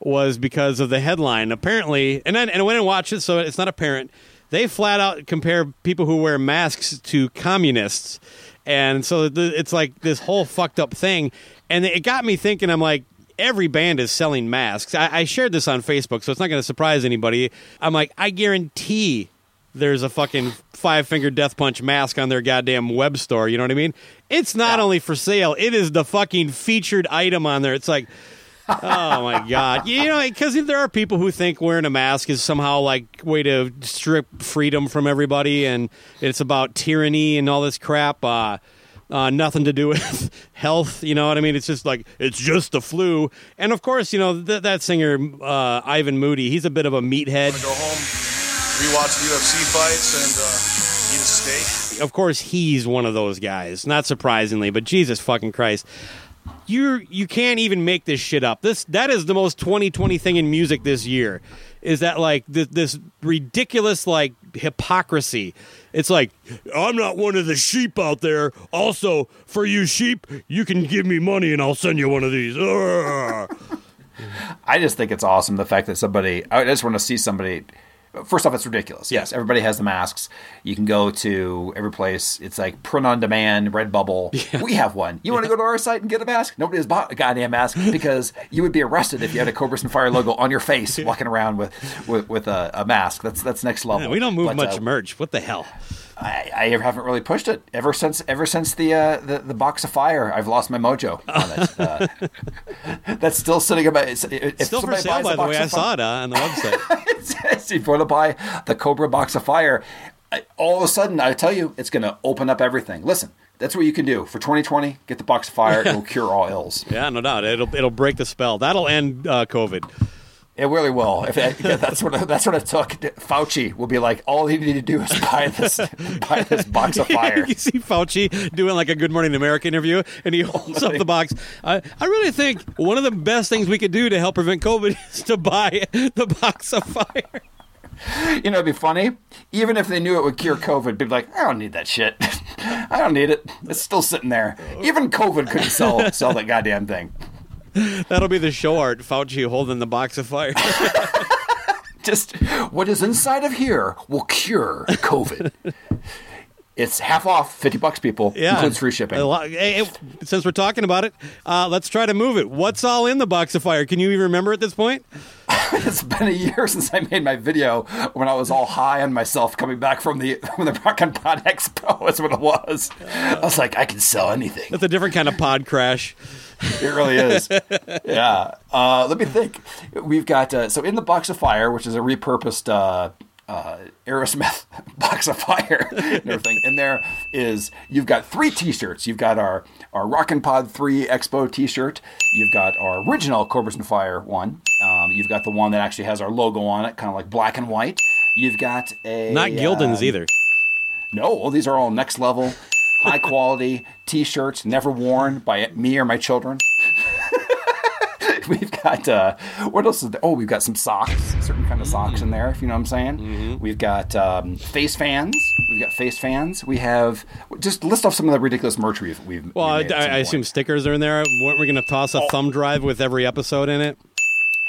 was because of the headline. Apparently, and I, and I went and watched it, so it's not apparent. They flat out compare people who wear masks to communists, and so the, it's like this whole fucked up thing. And it got me thinking. I'm like, every band is selling masks. I, I shared this on Facebook, so it's not going to surprise anybody. I'm like, I guarantee there's a fucking five finger death punch mask on their goddamn web store. You know what I mean? It's not only for sale; it is the fucking featured item on there. It's like, oh my god, you know, because there are people who think wearing a mask is somehow like way to strip freedom from everybody, and it's about tyranny and all this crap. Uh, uh, nothing to do with health, you know what I mean? It's just like it's just the flu, and of course, you know th- that singer uh, Ivan Moody. He's a bit of a meathead. Go home, rewatch the UFC fights, and uh, eat a steak. of course he's one of those guys not surprisingly but jesus fucking christ you you can't even make this shit up this that is the most 2020 thing in music this year is that like th- this ridiculous like hypocrisy it's like i'm not one of the sheep out there also for you sheep you can give me money and i'll send you one of these I just think it's awesome the fact that somebody. I just want to see somebody. First off, it's ridiculous. Yes, everybody has the masks. You can go to every place. It's like print on demand, Redbubble. We have one. You want to go to our site and get a mask? Nobody has bought a goddamn mask because you would be arrested if you had a Cobras and Fire logo on your face walking around with with, with a, a mask. That's that's next level. Yeah, we don't move But, much uh, merch what the hell I, I haven't really pushed it ever since ever since the uh, the, the box of fire. I've lost my mojo on it. Uh, that's still sitting about. It's, if still for sale by the way i saw it uh, on the website it's, says if you want to buy the Cobra box of fire, I- all of a sudden I tell you it's going to open up everything. Listen, that's what you can do for 2020. Get the box of fire; it will cure all ills. yeah no doubt it'll it'll break the spell that'll end uh, covid It really will. If yeah, that's what that's what it took. Fauci will be like, all you need to do is buy this buy this box of fire. you see Fauci doing like a Good Morning America interview, and he holds up the box. I, I really think one of the best things we could do to help prevent COVID is to buy the box of fire. You know, it'd be funny. Even if they knew it would cure COVID, they'd be like, I don't need that shit. I don't need it. It's still sitting there. Even COVID couldn't sell sell that goddamn thing. That'll be the show art. Fauci holding the box of fire. Just what is inside of here will cure COVID. it's half off, fifty bucks, people. Yeah, includes free shipping. Lot- hey, hey, since we're talking about it, uh, let's try to move it. What's all in the box of fire? Can you even remember at this point? it's been a year since I made my video when I was all high on myself coming back from the from the Rock and Pod Expo. That's what it was. I was like, I can sell anything. That's a different kind of pod crash. It really is. yeah. Uh, let me think. We've got uh, so in the box of fire, which is a repurposed uh, uh, Aerosmith box of fire and everything. In there is you've got three T-shirts. You've got our our Rockin' Pod Three Expo T-shirt. You've got our original Cobras and Fire one. Um, you've got the one that actually has our logo on it, kind of like black and white. You've got a Not Gildan's um, either. no, well, these are all next level, high quality T-shirts, never worn by me or my children. we've got uh, what else is there? Oh, we've got some socks, certain kind of socks in there. If you know what I'm saying. Mm-hmm. We've got um, face fans. We've got face fans. We have just list off some of the ridiculous merch we've we've. Well, I, we've made at some I assume stickers are in there. Weren't we going to toss a thumb drive with every episode in it?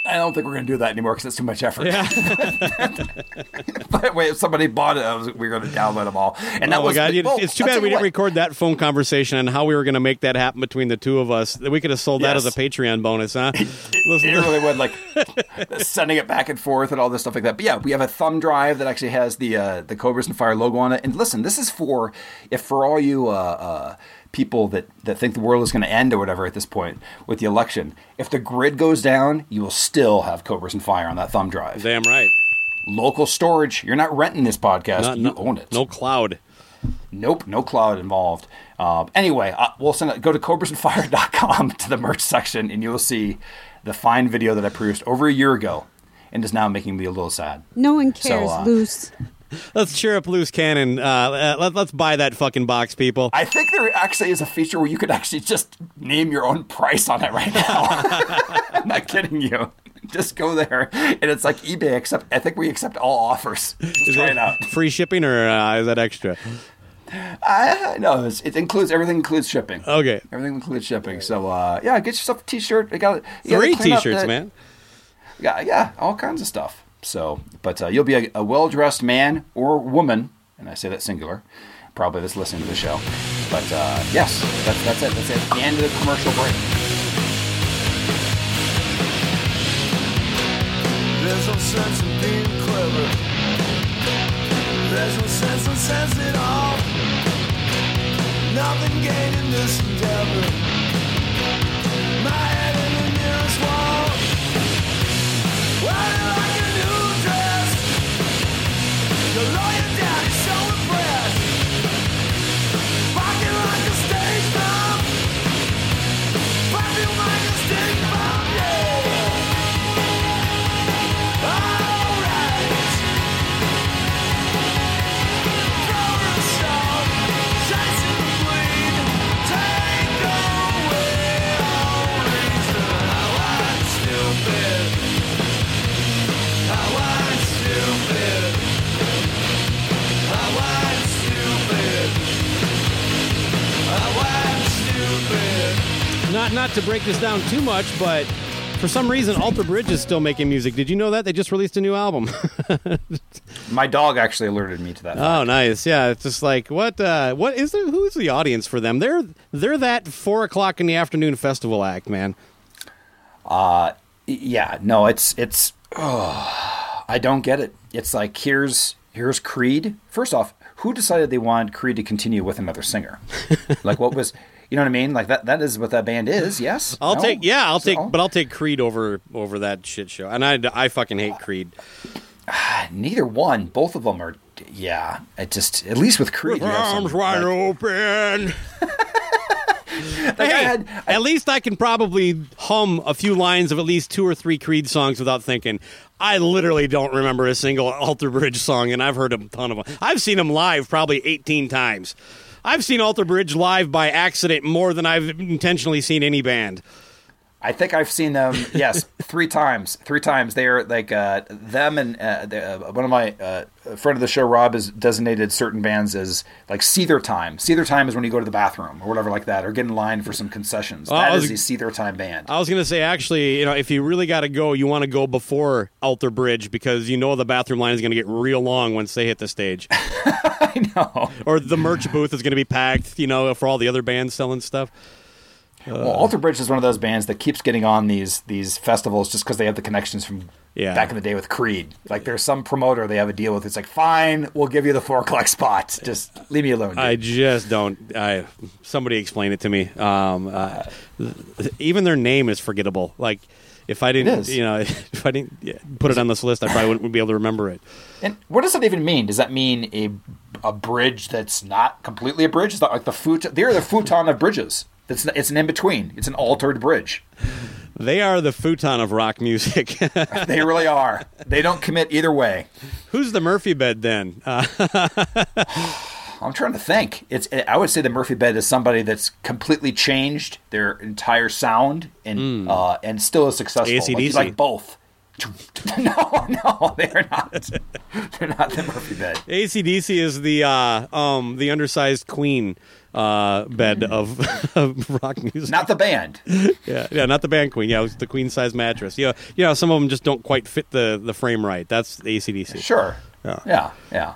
I don't think we're going to do that anymore because it's too much effort. Yeah. but wait, if somebody bought it, was, we were going to download them all. And that oh was god! You- oh, it's too bad we didn't what. record that phone conversation and how we were going to make that happen between the two of us. We could have sold that as a Patreon bonus, huh? Listen, It really would like sending it back and forth and all this stuff like that. But yeah, we have a thumb drive that actually has the uh, the Cobras and Fire logo on it. And listen, this is for if for all you uh, uh, people that, that think the world is going to end or whatever at this point with the election. If the grid goes down, you will still have Cobras and Fire on that thumb drive. Damn right. Local storage. You're not renting this podcast. Not- you no- own it. No cloud. Nope, no cloud involved. Um, anyway, uh, we'll send it, go to cobrasandfire.com to the merch section, and you'll see the fine video that I produced over a year ago, and is now making me a little sad. No one cares, uh, loose. Let's cheer up loose cannon. Uh, uh, let, let's buy that fucking box, people. I think there actually is a feature where you could actually just name your own price on it right now. I'm not kidding you. Just go there, and it's like eBay. Except I think we accept all offers. Just Is try it out. free shipping or uh, is that extra? I know it includes everything includes shipping. Okay. Everything includes shipping. So uh, yeah, get yourself a T-shirt. You got Three t-shirts, man. Yeah, yeah, all kinds of stuff. So, but uh, you'll be a, a well-dressed man or woman, and I say that singular, probably that's listening to the show. But uh, yes, that's that's it. That's it. The end of the commercial break. There's no sense in being clever. There's no sense in sense at all. Nothing gained in this endeavor. My head in the nearest wall. Wearing like a The lawyer to break this down too much, but for some reason, Alter Bridge is still making music. Did you know that they just released a new album? My dog actually alerted me to that. oh, nice. Yeah, it's just like what? Uh, what is the who's the audience for them? They're they're that four o'clock in the afternoon festival act, man. Uh, yeah, no, it's it's. Oh, I don't get it. It's like here's here's Creed. First off, who decided they wanted Creed to continue with another singer? like what was you know what I mean? Like that that is what that band is. Yes, I'll No? take yeah, I'll So- take, but I'll take Creed over over that shit show. And I I fucking hate Creed. neither one. Both of them are. Yeah, it just at least with Creed, some- Arms wide open. Like, I Hey, had- at least I can probably hum a few lines of at least two or three Creed songs without thinking. I literally don't remember a single Alter Bridge song, and I've heard a ton of them. I've seen them live probably 18 times. I've seen Alter Bridge live by accident more than I've intentionally seen any band. I think I've seen them. Yes, three times. Three times. They're like uh, them and uh, uh, one of my uh, friend of the show, Rob, has designated certain bands as like Seether time. Seether time is when you go to the bathroom or whatever like that, or get in line for some concessions. I That was- is the Seether time band. I was going to say, actually, you know, if you really got to go, you want to go before Alter Bridge because you know the bathroom line is going to get real long once they hit the stage. I know. Or the merch booth is going to be packed, you know, for all the other bands selling stuff. Well, Alter Bridge is one of those bands that keeps getting on these these festivals just because they have the connections from Yeah. back in the day with Creed. Like there's some promoter they have a deal with. It's like, fine, we'll give you the four o'clock spot. Just leave me alone. dude." I just don't. I somebody explain it to me. Um, uh, even their name is forgettable. Like if I didn't, you know, if I didn't put it on this list, I probably wouldn't be able to remember it. And what does that even mean? Does that mean a a bridge that's not completely a bridge? Is that like the futon? They're the futon of bridges. It's it's an in between. It's an altered bridge. They are the futon of rock music. They really are. They don't commit either way. Who's the Murphy bed then? Uh, I'm trying to think. It's I would say the Murphy Bed is somebody that's completely changed their entire sound and uh, and still is successful. Like, like both. No, no, they're not. they're not the Murphy Bed. ACDC is the uh, um, the undersized queen uh, bed of, of rock music. Not the band. yeah, yeah, not the band queen. Yeah, it was the queen size mattress. Yeah, you know, some of them just don't quite fit the, the frame right. That's the ACDC. Sure. Yeah. Yeah. Yeah.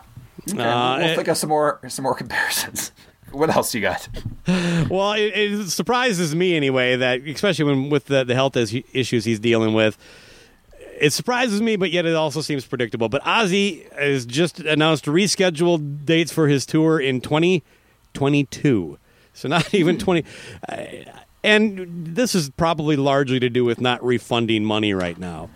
Okay, Uh, we'll it- think of some more some more comparisons. What else you got? Well, it, it surprises me anyway that, especially when with the, the health issues he's dealing with, it surprises me, but yet it also seems predictable. But Ozzy has just announced rescheduled dates for his tour in 2022. So not even twenty. Uh, and this is probably largely to do with not refunding money right now.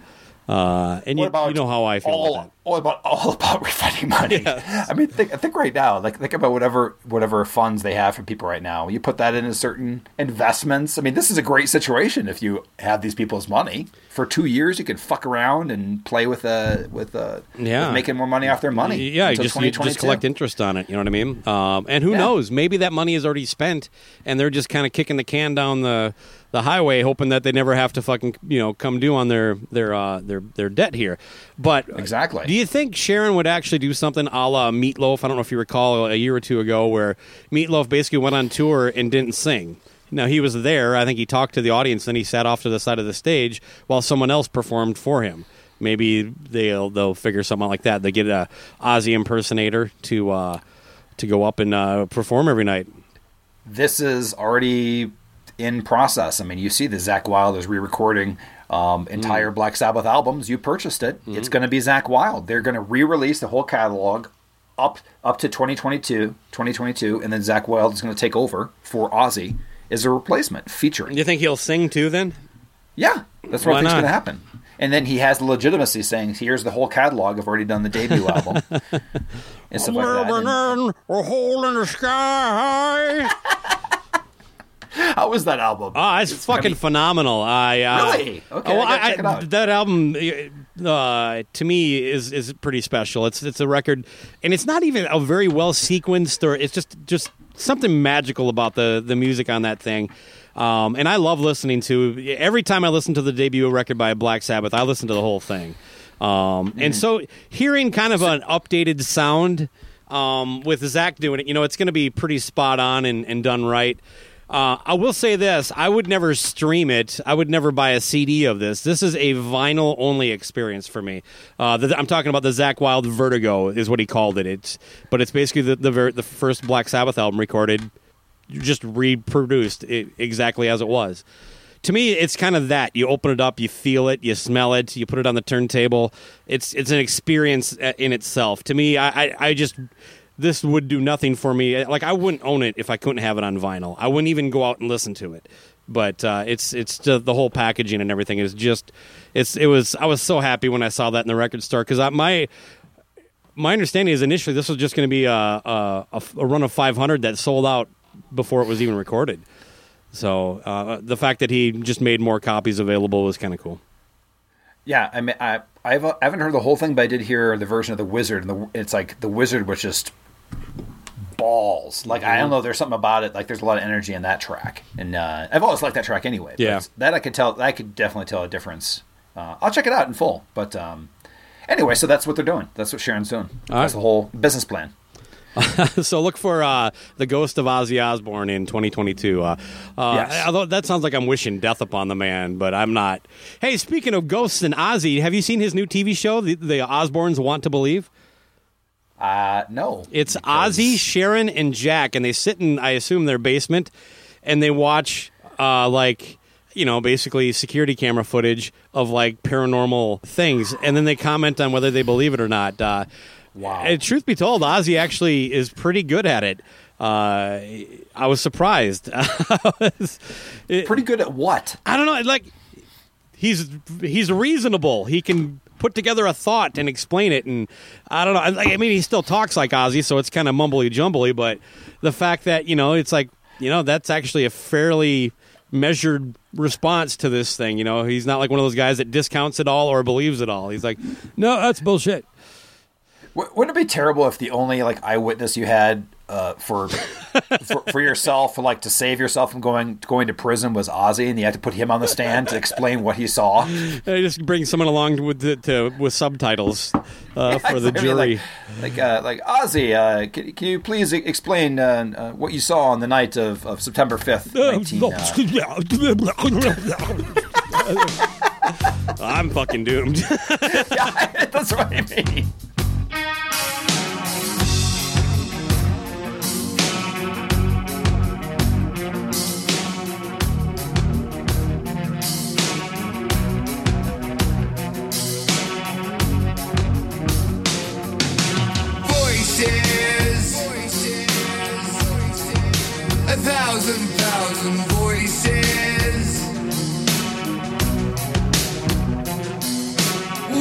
Uh, and you, you know how I feel all, about that. all about all about refunding money. I mean, think think right now, like think about whatever whatever funds they have for people right now. You put that into certain investments. I mean, this is a great situation if you have these people's money for two years. You could fuck around and play with uh with uh Yeah. with making more money off their money. Yeah, you just, you just collect interest on it. You know what I mean? Um, and who Yeah. knows? Maybe that money is already spent, and they're just kind of kicking the can down the the highway, hoping that they never have to fucking you know come due on their their uh, their their debt here. But Exactly. do you think Sharon would actually do something a la Meatloaf? I don't know if you recall a year or two ago where Meatloaf basically went on tour and didn't sing. Now he was there. I think he talked to the audience, then he sat off to the side of the stage while someone else performed for him. Maybe they'll they'll figure something like that. They get a Ozzy impersonator to uh, to go up and uh, perform every night. this is already in process. I mean, you see the Zakk Wylde is re-recording um, entire Black Sabbath albums. You purchased it. It's going to be Zakk Wylde. They're going to re-release the whole catalog up up to 2022, 2022, and then Zakk Wylde is going to take over for Ozzy as a replacement featuring. You think he'll sing too? Then Yeah, that's what Why I think's going to happen. And then he has the legitimacy saying, "Here's the whole catalog. I've already done the debut album and stuff like that." And a hole in the sky. how was that album? Ah, it's, fucking gonna phenomenal. I uh, Really? Okay, well, I gotta check it out. That album uh, to me is is pretty special. It's it's a record, and it's not even a very well sequenced, or it's just just something magical about the the music on that thing. Um, and I love listening to every time I listen to the debut record by Black Sabbath. I listen to the whole thing, um, and so hearing kind of an updated sound um, with Zakk doing it, you know, it's going to be pretty spot on and, and done right. Uh, I will say this: I would never stream it. I would never buy a CD of this. This is a vinyl only experience for me. Uh, the, I'm talking about the Zakk Wylde Vertigo is what he called it. It's but it's basically the the, ver- the first Black Sabbath album recorded, just reproduced it exactly as it was. To me, it's kind of that. You open it up, you feel it, you smell it, you put it on the turntable. It's it's an experience uh, in itself. To me, I, I, I just this would do nothing for me. Like I wouldn't own it if I couldn't have it on vinyl. I wouldn't even go out and listen to it. But uh, it's it's the, the whole packaging and everything is just it's it was I was so happy when I saw that in the record store because my my understanding is initially this was just going to be a, a, a run of 500 that sold out before it was even recorded. So uh, the fact that he just made more copies available was kind of cool. Yeah, I mean, I I've, I haven't heard the whole thing, but I did hear the version of the Wizard, and the, it's like the Wizard was just balls. Like I Mm-hmm. don't know, there's something about it. Like there's a lot of energy in that track, and uh, I've always liked that track anyway. but Yeah. that I could tell. I could definitely tell a difference. Uh, I'll check it out in full. But um, anyway, so that's what they're doing. That's what Sharon's doing. All that's right. the whole business plan. so look for uh, the ghost of Ozzy Osbourne in 2022. Uh, uh, Yes. Although that sounds like I'm wishing death upon the man, but I'm not. Hey, speaking of ghosts and Ozzy, have you seen his new TV show, The, the Osbournes Want to Believe? Uh, no, It's because- Ozzy, Sharon, and Jack, and they sit in, I assume, their basement, and they watch, uh, like, you know, basically security camera footage of like paranormal things, and then they comment on whether they believe it or not. Uh, Wow. And truth be told, Ozzy actually is pretty good at it. Uh, I was surprised. I was- it- Pretty good at what? I don't know. Like he's he's reasonable. He can put together a thought and explain it. And I don't know. I, I mean, he still talks like Ozzy, so it's kind of mumbly jumbly. But the fact that you know, it's like you know, that's actually a fairly measured response to this thing. You know, he's not like one of those guys that discounts it all or believes it all. He's like, no, that's bullshit. Wouldn't it be terrible if the only like eyewitness you had uh, for, for for yourself, like to save yourself from going going to prison, was Ozzy, and you had to put him on the stand to explain what he saw? I just bring someone along with the, to, with subtitles uh, for the I mean, jury. like like, uh, like Ozzy, uh, can, can you please explain uh, uh, what you saw on the night of, of September fifth, nineteen? Uh, I'm fucking doomed. yeah, that's what I mean. Thousand thousand, voices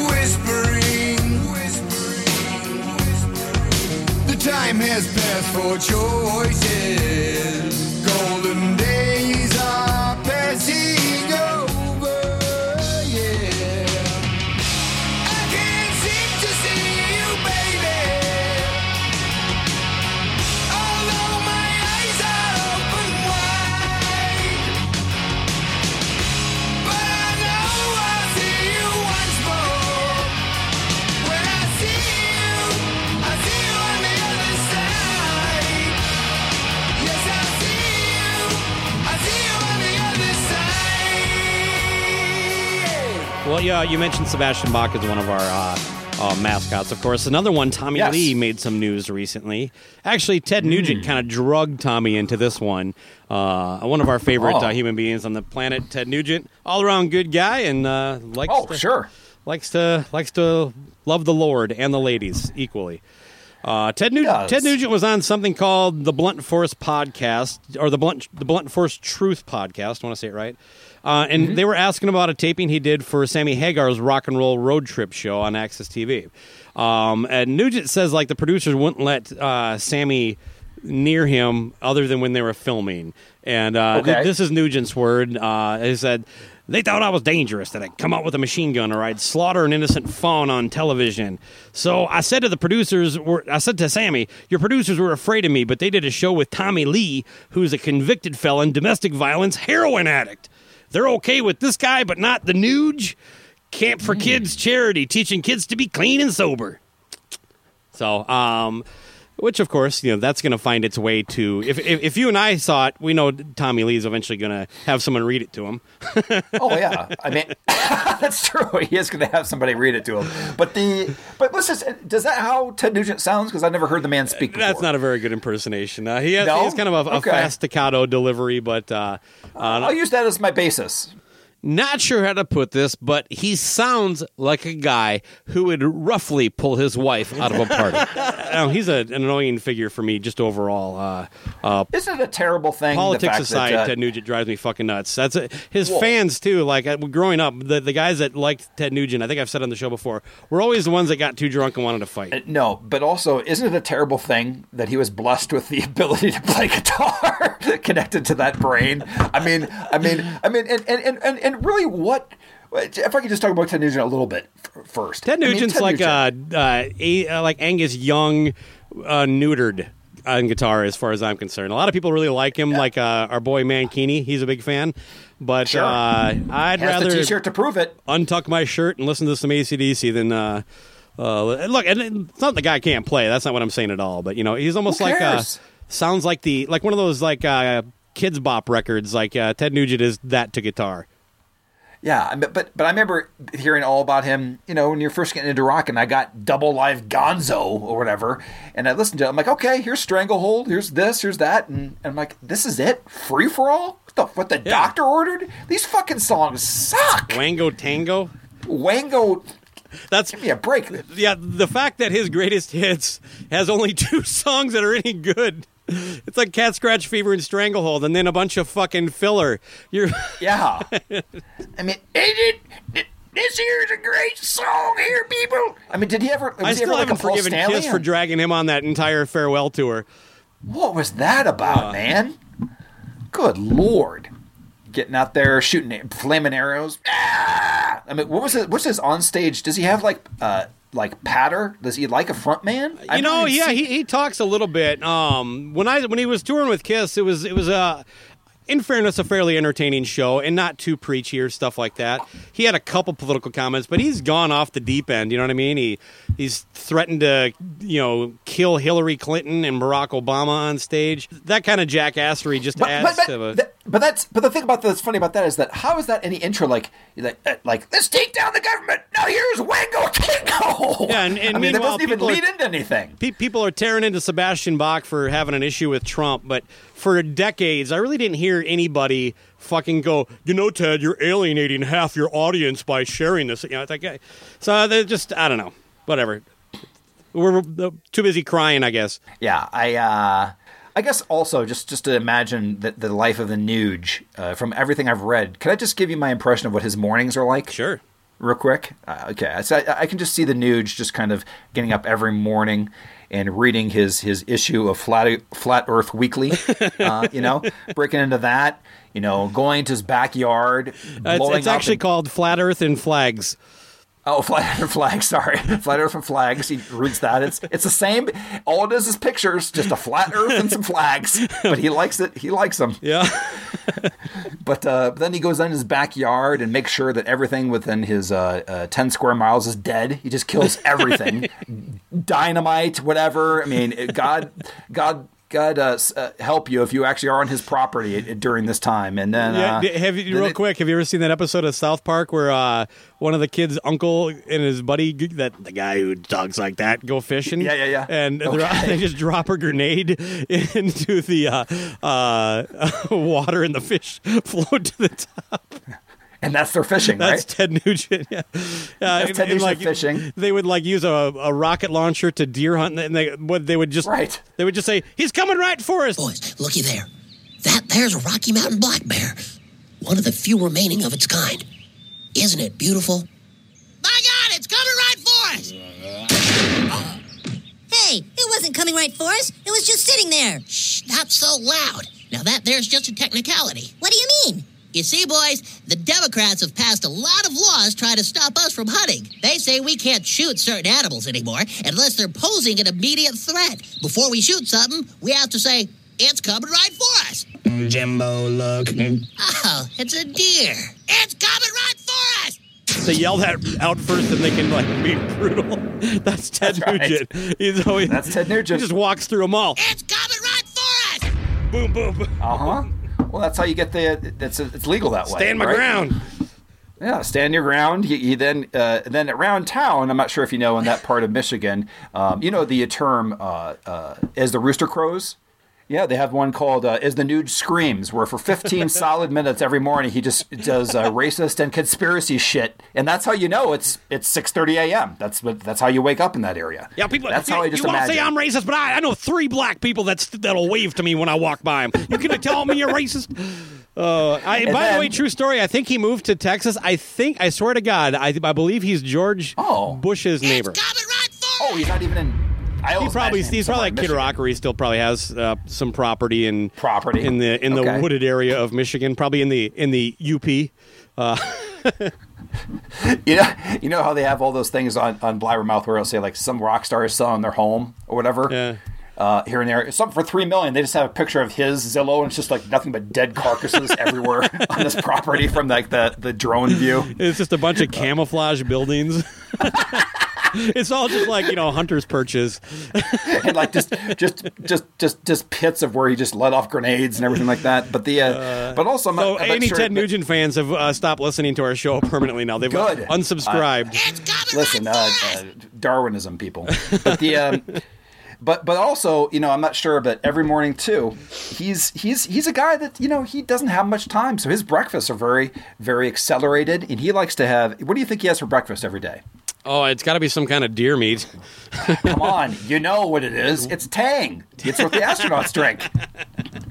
whispering, whispering, whispering. The time has passed for choices. Well, yeah, you mentioned Sebastian Bach is one of our uh, uh, mascots, of course. Another one, Tommy Yes. Lee, made some news recently. Actually, Ted Nugent kind of drugged Tommy into this one. Uh, one of our favorite Oh. uh, human beings on the planet, Ted Nugent, all around good guy, and uh, likes Oh, to, sure. likes to likes to love the Lord and the ladies equally. Uh, Ted, Nugent. Ted Nugent was on something called the Blunt Force podcast, or the Blunt the Blunt Force Truth podcast. I want to say it right. Uh, and Mm-hmm. they were asking about a taping he did for Sammy Hagar's Rock and Roll Road Trip show on AXS TV. Um, and Nugent says like the producers wouldn't let uh, Sammy near him other than when they were filming. And uh, th- this is Nugent's word. Uh, he said. They thought I was dangerous, that I'd come out with a machine gun or I'd slaughter an innocent fawn on television. So I said to the producers, I said to Sammy, your producers were afraid of me, but they did a show with Tommy Lee, who's a convicted felon, domestic violence, heroin addict. They're okay with this guy, but not the Nuge. Camp for Kids charity, teaching kids to be clean and sober. So, um, which of course, you know, that's going to find its way to. If, if if you and I saw it, we know Tommy Lee's eventually going to have someone read it to him. Oh yeah, I mean that's true. He is going to have somebody read it to him. But the but let's just does that how Ted Nugent sounds? Because I've never heard the man speak. Before. That's not a very good impersonation. Uh, he has, No? he has kind of a, a Okay. fast staccato delivery, but uh, I'll use that as my basis. Not sure how to put this. But he sounds like a guy who would roughly pull his wife out of a party. Now, he's a, an annoying figure for me, just overall. Uh, uh, Isn't it a terrible thing? Politics aside, that, uh, Ted Nugent drives me fucking nuts. That's it. His Whoa. fans too. Like uh, growing up, the the guys that liked Ted Nugent, I think I've said on the show before, were always the ones that got too drunk and wanted to fight. No, but also, isn't it a terrible thing that he was blessed with the ability to play guitar connected to that brain? I mean, I mean, I mean, and and, and, and really, what? If I could just talk about Ted Nugent a little bit f- first. Ted I mean, Nugent's Ted like Nugent- uh, uh, a, uh, like Angus Young, uh, neutered on guitar, as far as I'm concerned. A lot of people really like him, like uh, our boy Mankini. He's a big fan, but Sure. uh, I'd has rather the T-shirt to prove it. untuck my shirt and listen to some AC/DC than. Uh, uh, look, and it's not the guy can't play. That's not what I'm saying at all. But you know, he's almost like sounds like the like one of those like uh, Kidz Bop records. Like uh, Ted Nugent is that to guitar. Yeah, but but but I remember hearing all about him. You know, when you're first getting into rock, and I got Double Live Gonzo or whatever, and I listened to it. I'm like, okay, here's Stranglehold, here's this, here's that, and, and I'm like, this is it, free for all. What the, what the doctor ordered? These fucking songs suck. Wango Tango. Wango, That's give me a break. yeah. The fact that his greatest hits has only two songs that are any good. It's like Cat Scratch Fever and Stranglehold, and then a bunch of fucking filler. You're Yeah, I mean, is it? This here's a great song here, people. I mean, did he ever? Was I he still ever like haven't a Paul forgiven Stanley? Kiss for dragging him on that entire farewell tour. What was that about, man? Good lord. Getting out there shooting flaming arrows. Ah! I mean, what was it? What's his on stage? Does he have like uh like patter? Does he like a front man? You know, yeah, he, he talks a little bit. Um, when I when he was touring with Kiss, it was it was uh, in fairness, a fairly entertaining show and not too preachy or stuff like that. He had a couple political comments, but he's gone off the deep end. You know what I mean? He he's threatened to you know kill Hillary Clinton and Barack Obama on stage. That kind of jackassery just But, adds but, to but, a. th- but that's but the thing about that's funny about that is that how is that any intro like like uh, like let's take down the government now here's Wango Tango Yeah, and- and I mean that doesn't even people are- lead into anything Pe- People are tearing into Sebastian Bach for having an issue with Trump, but for decades, I really didn't hear anybody fucking go, you know, Ted, you're alienating half your audience by sharing this. You know, it's like, uh, so they're just, I don't know, whatever. We're uh, too busy crying, I guess. Yeah, I uh I guess also just just to imagine the, the life of the Nuge uh, from everything I've read. Can I just give you my impression of what his mornings are like? Sure. real quick. Uh, okay, so I, I can just see the Nuge just kind of getting up every morning and reading his his issue of Flat Flat Earth Weekly. uh, you know, breaking into that. You know, going to his backyard, It's, it's actually and- called Flat Earth and Flags. Oh, Flat Earth Flags. Sorry, Flat Earth and Flags. He reads that. It's it's the same. All it is is pictures, just a flat Earth and some flags. But he likes it. He likes them. Yeah. But uh, then he goes in his backyard and makes sure that everything within his uh, uh, ten square miles is dead. He just kills everything, dynamite, whatever. I mean, it- God, God. God uh, uh, help you if you actually are on his property during this time, and then Yeah, uh, have you, real it- quick? Have you ever seen that episode of South Park where uh, one of the kids' uncle and his buddy, that the guy who talks like that, go fishing? Yeah, yeah, yeah. And Okay. they just drop a grenade into the uh, uh, water, and the fish float to the top. And that's their fishing, right? That's right? Ted Nugent. Yeah, Uh, That's Ted Nugent like, fishing. They would like use a, a rocket launcher to deer hunt, and they what they would just Right. They would just say, "He's coming right for us." Boys, looky there. That there's a Rocky Mountain black bear. One of the few remaining of its kind. Isn't it beautiful? My God, it's coming right for us! Hey, it wasn't coming right for us. It was just sitting there. Shh, not so loud. Now that there's just a technicality. What do you mean? You see, boys, the Democrats have passed a lot of laws trying to stop us from hunting. They say we can't shoot certain animals anymore unless they're posing an immediate threat. Before we shoot something, we have to say, it's coming right for us. Jimbo, look. Oh, it's a deer. It's coming right for us. They yell that out first, and they can like be brutal. That's Ted That's right. Nugent. He's always That's Ted Nugent. He just walks through them all. It's coming right for us. Boom, boom, boom. Uh huh. Well, that's how you get the. It's it's legal that way. Stand my right? ground. Yeah, stand your ground. You, you then uh, then around town. I'm not sure if you know in that part of Michigan. Um, you know the term uh, uh, "as the rooster crows." Yeah, they have one called uh, "As the Nuge Screams," where for 15 solid minutes every morning he just does uh, racist and conspiracy shit, and that's how you know it's it's 6:30 a.m. That's what that's how you wake up in that area. Yeah, people. That's you, how I just you want to say I'm racist, but I, I know three black people that's that'll wave to me when I walk by them. You can tell me you're racist. Uh, I, And by the way, true story. I think he moved to Texas. I think I swear to God, I, I believe he's George Oh. Bush's neighbor. Coming right for Oh, he's not even in. I He probably he's probably like Kid Michigan. Rock, where he still probably has uh, some property in Property. in the in the Okay. wooded area of Michigan, probably in the in the UP. You know, you know how they have all those things on on Blabbermouth where it'll say like some rock star is selling their home or whatever. Yeah. Uh, here and there, something for three million. They just have a picture of his Zillow, and it's just like nothing but dead carcasses everywhere on this property from like the the drone view. It's just a bunch of camouflage buildings. it's all just like you know hunters' perches. and like just just just just just pits of where he just let off grenades and everything like that. But the uh, but also, I'm not- I'm any sure Ted that- Nugent fans have uh, stopped listening to our show permanently now. They've Good. unsubscribed. It's listen, uh, uh, Darwinism people. But the um, but but also, you know, I'm not sure, but every morning too, he's he's he's a guy that you know he doesn't have much time, so his breakfasts are very very accelerated, and he likes to have. What do you think he has for breakfast every day? oh, it's got to be some kind of deer meat. Come on, you know what it is. It's Tang. It's what the astronauts drink.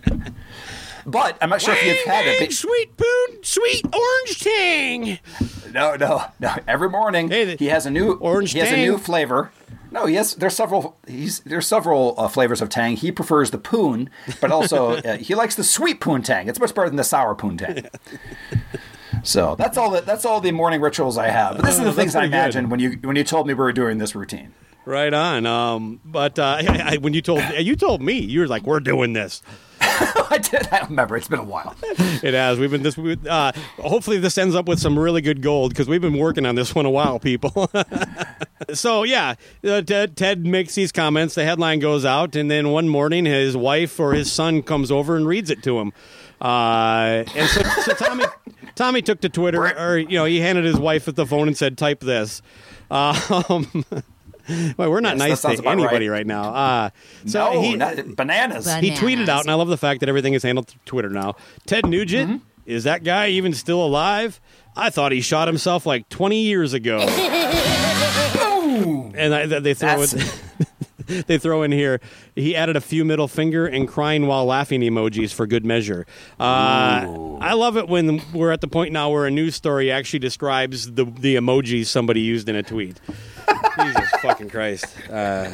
But I'm not sure if you've had it. Wang, but- sweet poon, sweet orange tang. No, no, no. Every morning Hey, the- he has a new Orange He has a new flavor. No, yes. There's several. He's there's several uh, flavors of Tang. He prefers the Poon, but also uh, he likes the sweet Poon Tang. It's much better than the sour Poon Tang. so that's all. The, that's all the morning rituals I have. But this is the Oh, things I pretty good. imagined when you when you told me we were doing this routine. Right on. Um, but uh, I, I, when you told you told me, you were like, "We're doing this." I did. I don't remember. It's been a while. It has. We've been this. we- Uh, hopefully, this ends up with some really good gold because we've been working on this one a while, people. so yeah, uh, Ted, Ted makes these comments. The headline goes out, and then one morning, his wife or his son comes over and reads it to him. Uh, and so, so Tommy, Tommy took to Twitter, or you know, he handed his wife at the phone and said, "Type this." Um, well, we're not Yes, nice to anybody right. right now. Uh, so no, he, not, bananas. Ban- he tweeted out, and I love the fact that everything is handled through Twitter now. Ted Nugent, Mm-hmm. is that guy even still alive? I thought he shot himself like 20 years ago. and I, they throw That's- it. they throw in here. He added a few middle finger and crying while laughing emojis for good measure. Uh, I love it when we're at the point now where a news story actually describes the the emojis somebody used in a tweet. Jesus fucking Christ. Uh,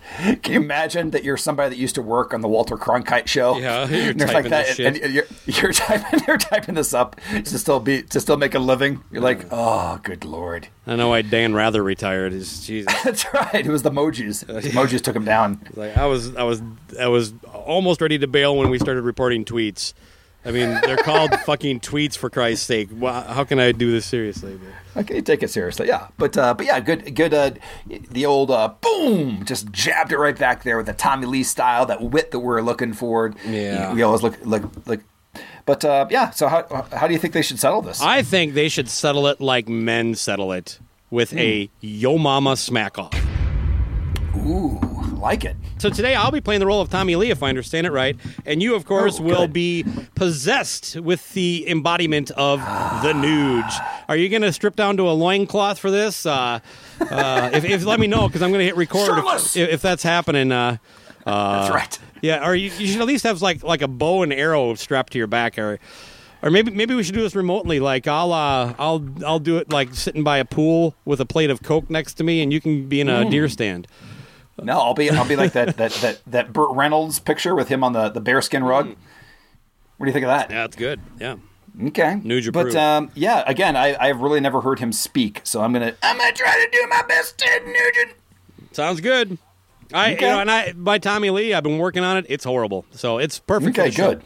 Can you imagine that you're somebody that used to work on the Walter Cronkite show? Yeah, you're typing that, this shit. and you're, you're typing, you're typing this up to still be to still make a living. You're like, oh, good lord. I know why Dan Rather retired. Is Jesus. That's right. It was the emojis. The emojis took him down. Like I was, I was, I was almost ready to bail when we started reporting tweets. I mean, they're called fucking tweets for Christ's sake. How can I do this seriously? Okay, take it seriously, yeah. But uh, but yeah, good good. Uh, the old uh, boom, just jabbed it right back there with the Tommy Lee style, that wit that we're looking for. Yeah. we always look like like. But uh, yeah, so how how do you think they should settle this? I think they should settle it like men settle it with a yo mama smack off. Ooh, like it. So today I'll be playing the role of Tommy Lee, if I understand it right, and you, of course, Oh, will be possessed with the embodiment of the nuge. Are you going to strip down to a loincloth for this? Uh, uh, if, if let me know because I'm going to hit record if, if that's happening. Uh, uh, That's right. Yeah, or you, you should at least have like like a bow and arrow strapped to your back, or or maybe maybe we should do this remotely. Like I'll uh, I'll I'll do it like sitting by a pool with a plate of Coke next to me, and you can be in a Mm. deer stand. No, I'll be I'll be like that that that that Burt Reynolds picture with him on the the bearskin rug. What do you think of that? Yeah, that's good. Yeah. Okay. Nuge But um, yeah, again, I I've really never heard him speak, so I'm gonna I'm gonna try to do my best, Ted Nugent. Sounds good. I Okay. you know, and I by Tommy Lee, I've been working on it. It's horrible, so it's perfect. Okay, good.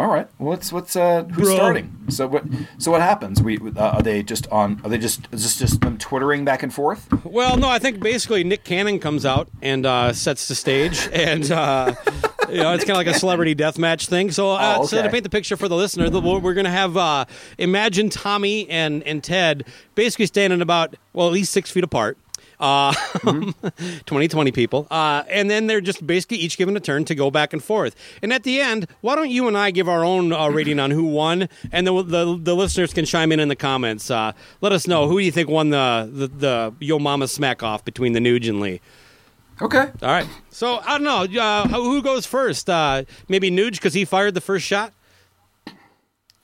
All right. Well, what's what's uh who's Bro. starting? So what so what happens? We uh, are they just on? Are they just is this just them twittering back and forth? Well, no, I think basically Nick Cannon comes out and uh, sets the stage, and uh, you know it's kind of like a celebrity death match thing. So, uh, Oh, so to paint the picture for the listener, the, we're going to have uh, imagine Tommy and and Ted basically standing about well at least six feet apart. Uh, 2020 people. Uh, and then they're just basically each given a turn to go back and forth. And at the end, why don't you and I give our own uh, rating on who won? And the, the, the listeners can chime in in the comments. Uh, let us know who do you think won the, the, the Yo Mama smack off between the Nuge and Lee. Okay. All right. So I don't know. Uh, who goes first? Uh, maybe Nuge because he fired the first shot.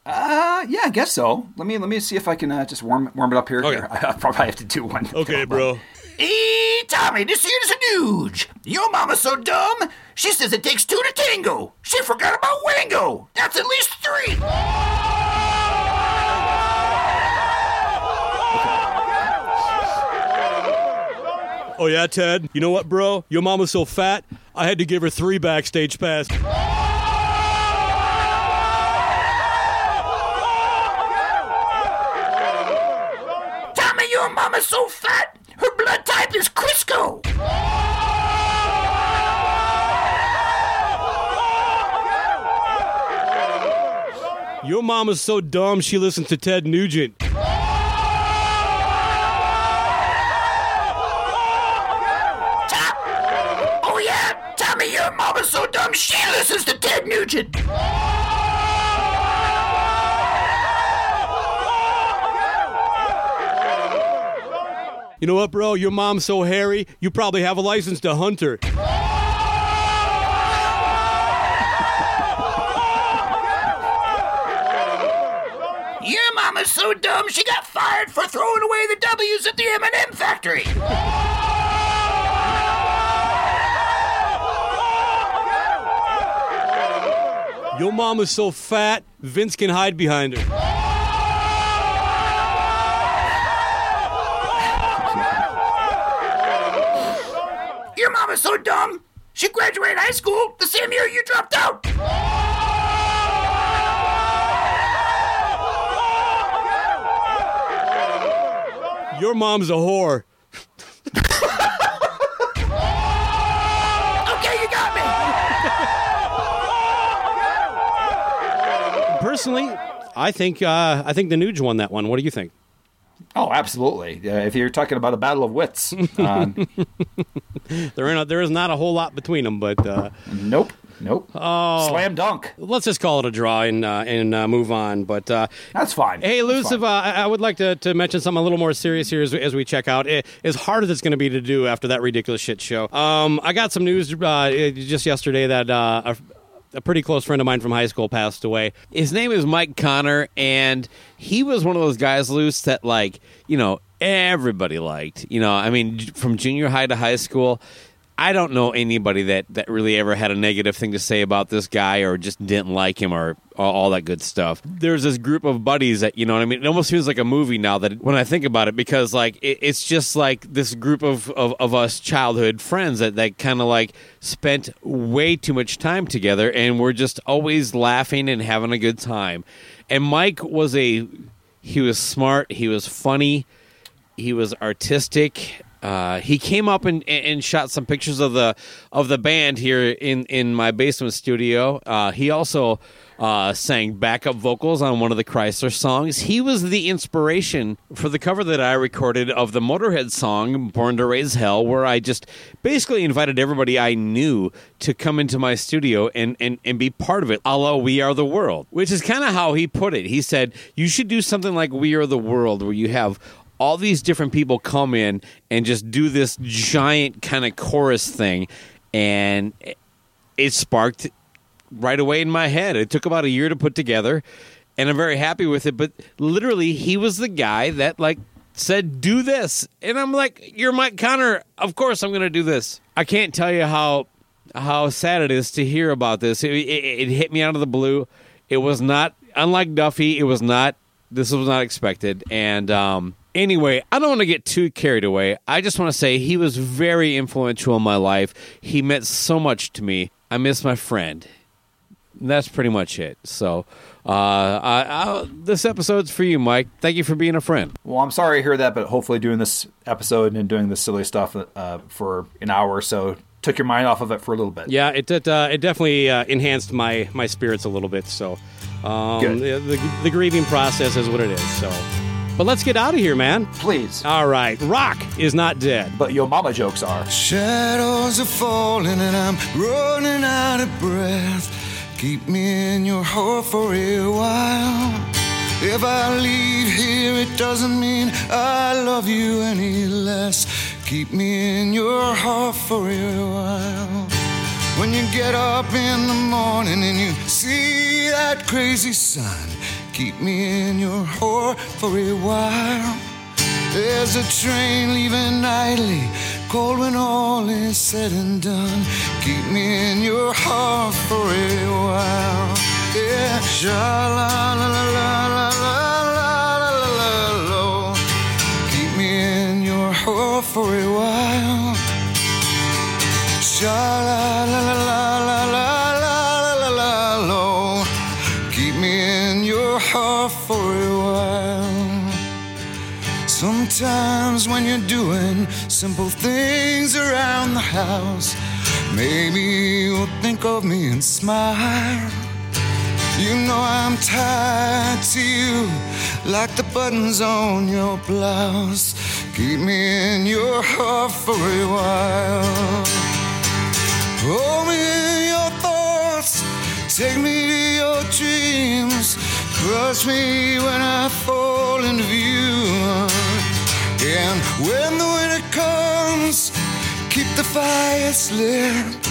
Uh yeah, I guess so. Let me let me see if I can uh, just warm warm it up here. Okay. Here, I, probably have to do one. Okay, bro. Hey, Tommy, this here's a nuge. Your mama's so dumb, she says it takes two to tango. She forgot about Wango. That's at least three. Oh yeah, Ted. You know what, bro? Your mama's so fat. I had to give her three backstage passes. Tommy, your mama's so fat, blood type is Crisco. Your mama's so dumb she listens to Ted Nugent. Oh yeah, Tommy, your mama's so dumb she listens to Ted Nugent. You know what, bro? Your mom's so hairy, you probably have a license to hunt her. Your mama's so dumb she got fired for throwing away the W's at the M&M factory. Your mama's so fat, Vince can hide behind her. Your mama's so dumb she graduated high school the same year you dropped out. Your mom's a whore. Okay, you got me. Personally, I think uh, I think the Nuge won that one. What do you think? Oh, absolutely. Uh, if you're talking about a battle of wits, um, There, a, there is not a whole lot between them, but uh, nope. Nope. Oh, Slam dunk. Let's just call it a draw and uh, and uh, move on. But uh, That's fine. Hey, Luciv, uh, I I would like to, to mention something a little more serious here as, as we check out. It, as hard as it's going to be to do after that ridiculous shit show, um, I got some news uh, just yesterday that uh, a, a pretty close friend of mine from high school passed away. His name is Mike Connor, and he was one of those guys, loose that like you know everybody liked. You know, I mean, from junior high to high school. I don't know anybody that, that really ever had a negative thing to say about this guy or just didn't like him or all, that good stuff. There's this group of buddies that, you know what I mean? It almost feels like a movie now that when I think about it, because like it, it's just like this group of, of, of us childhood friends that, that kind of like spent way too much time together and we're just always laughing and having a good time. And Mike was a, he was smart, he was funny, he was artistic. Uh, he came up and, and shot some pictures of the of the band here in, in my basement studio. Uh, he also uh, sang backup vocals on one of the Chrysler songs. He was the inspiration for the cover that I recorded of the Motorhead song "Born to Raise Hell," where I just basically invited everybody I knew to come into my studio and, and, and be part of it, a la We Are the World, which is kind of how he put it. He said, You should do something like We Are the World, where you have all these different people come in and just do this giant kind of chorus thing and it- sparked right away in my head. It took about a year to put together and i'm very happy with it but literally he was the guy that like said do this. And i'm like you're mike connor of course i'm gonna do this. I can't tell you how how sad it is to hear about this. It, it, it hit me out of the blue. It was not unlike duffy it was not this was not expected. And um anyway i don't want to get too carried away i just want to say he was very influential in my life he meant so much to me i miss my friend that's pretty much it so uh I, I, this episode's for you mike thank you for being a friend Well, I'm sorry to hear that, but hopefully doing this episode and doing this silly stuff uh, for an hour or so took your mind off of it for a little bit. Yeah, it it, uh, it definitely uh, enhanced my my spirits a little bit. So, um, Good. The, the the grieving process is what it is. So, but let's get out of here, man. Please. All right, Rock is not dead. But your mama jokes are. Shadows are falling and I'm running out of breath. Keep me in your heart for a while. If I leave here, it doesn't mean I love you any less. Keep me in your heart for a while. When you get up in the morning and you see that crazy sun, keep me in your heart for a while. There's a train leaving nightly, cold when all is said and done. Keep me in your heart for a while. Yeah, sha la la la la la la la la la. Keep me in your heart for a while. Sha la la la la Sometimes when you're doing simple things around the house, maybe you'll think of me and smile. You know I'm tied to you like the buttons on your blouse. Keep me in your heart for a while. Hold me in your thoughts, take me to your dreams, crush me when I fall into view. And when the winter comes, keep the fire lit,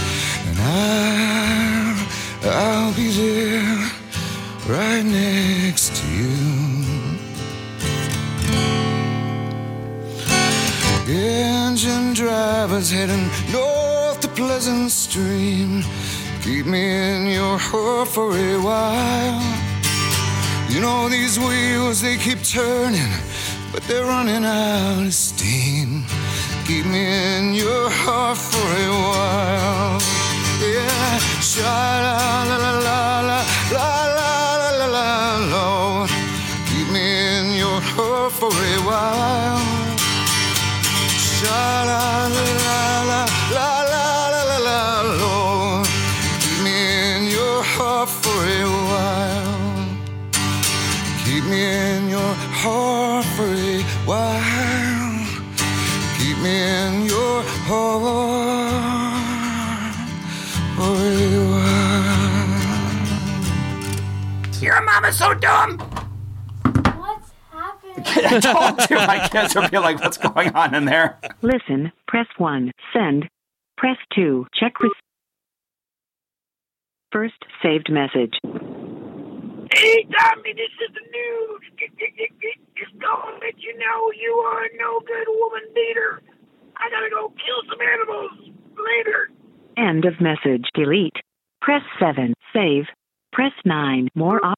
and I'll, I'll be there right next to you. Engine drivers heading north to Pleasant Stream. Keep me in your heart for a while. You know these wheels, they keep turning, but they're running out of steam. Keep me in your heart for a while. Yeah, la la la la la la la la la la. Keep me in your heart for a while. Sha la la la la la la la la la. Keep me in your heart for a while. Keep me in your heart in your heart for you are. Your mama's so dumb. What's happening? I told you my kids would be like, what's going on in there? Listen, press 1, send, press 2, check with. First saved message. Hey, Tommy, this is the Nuge. Just gonna let you know you are a no good woman beater. I gotta go kill some animals later. End of message. Delete. Press 7. Save. Press 9. More op-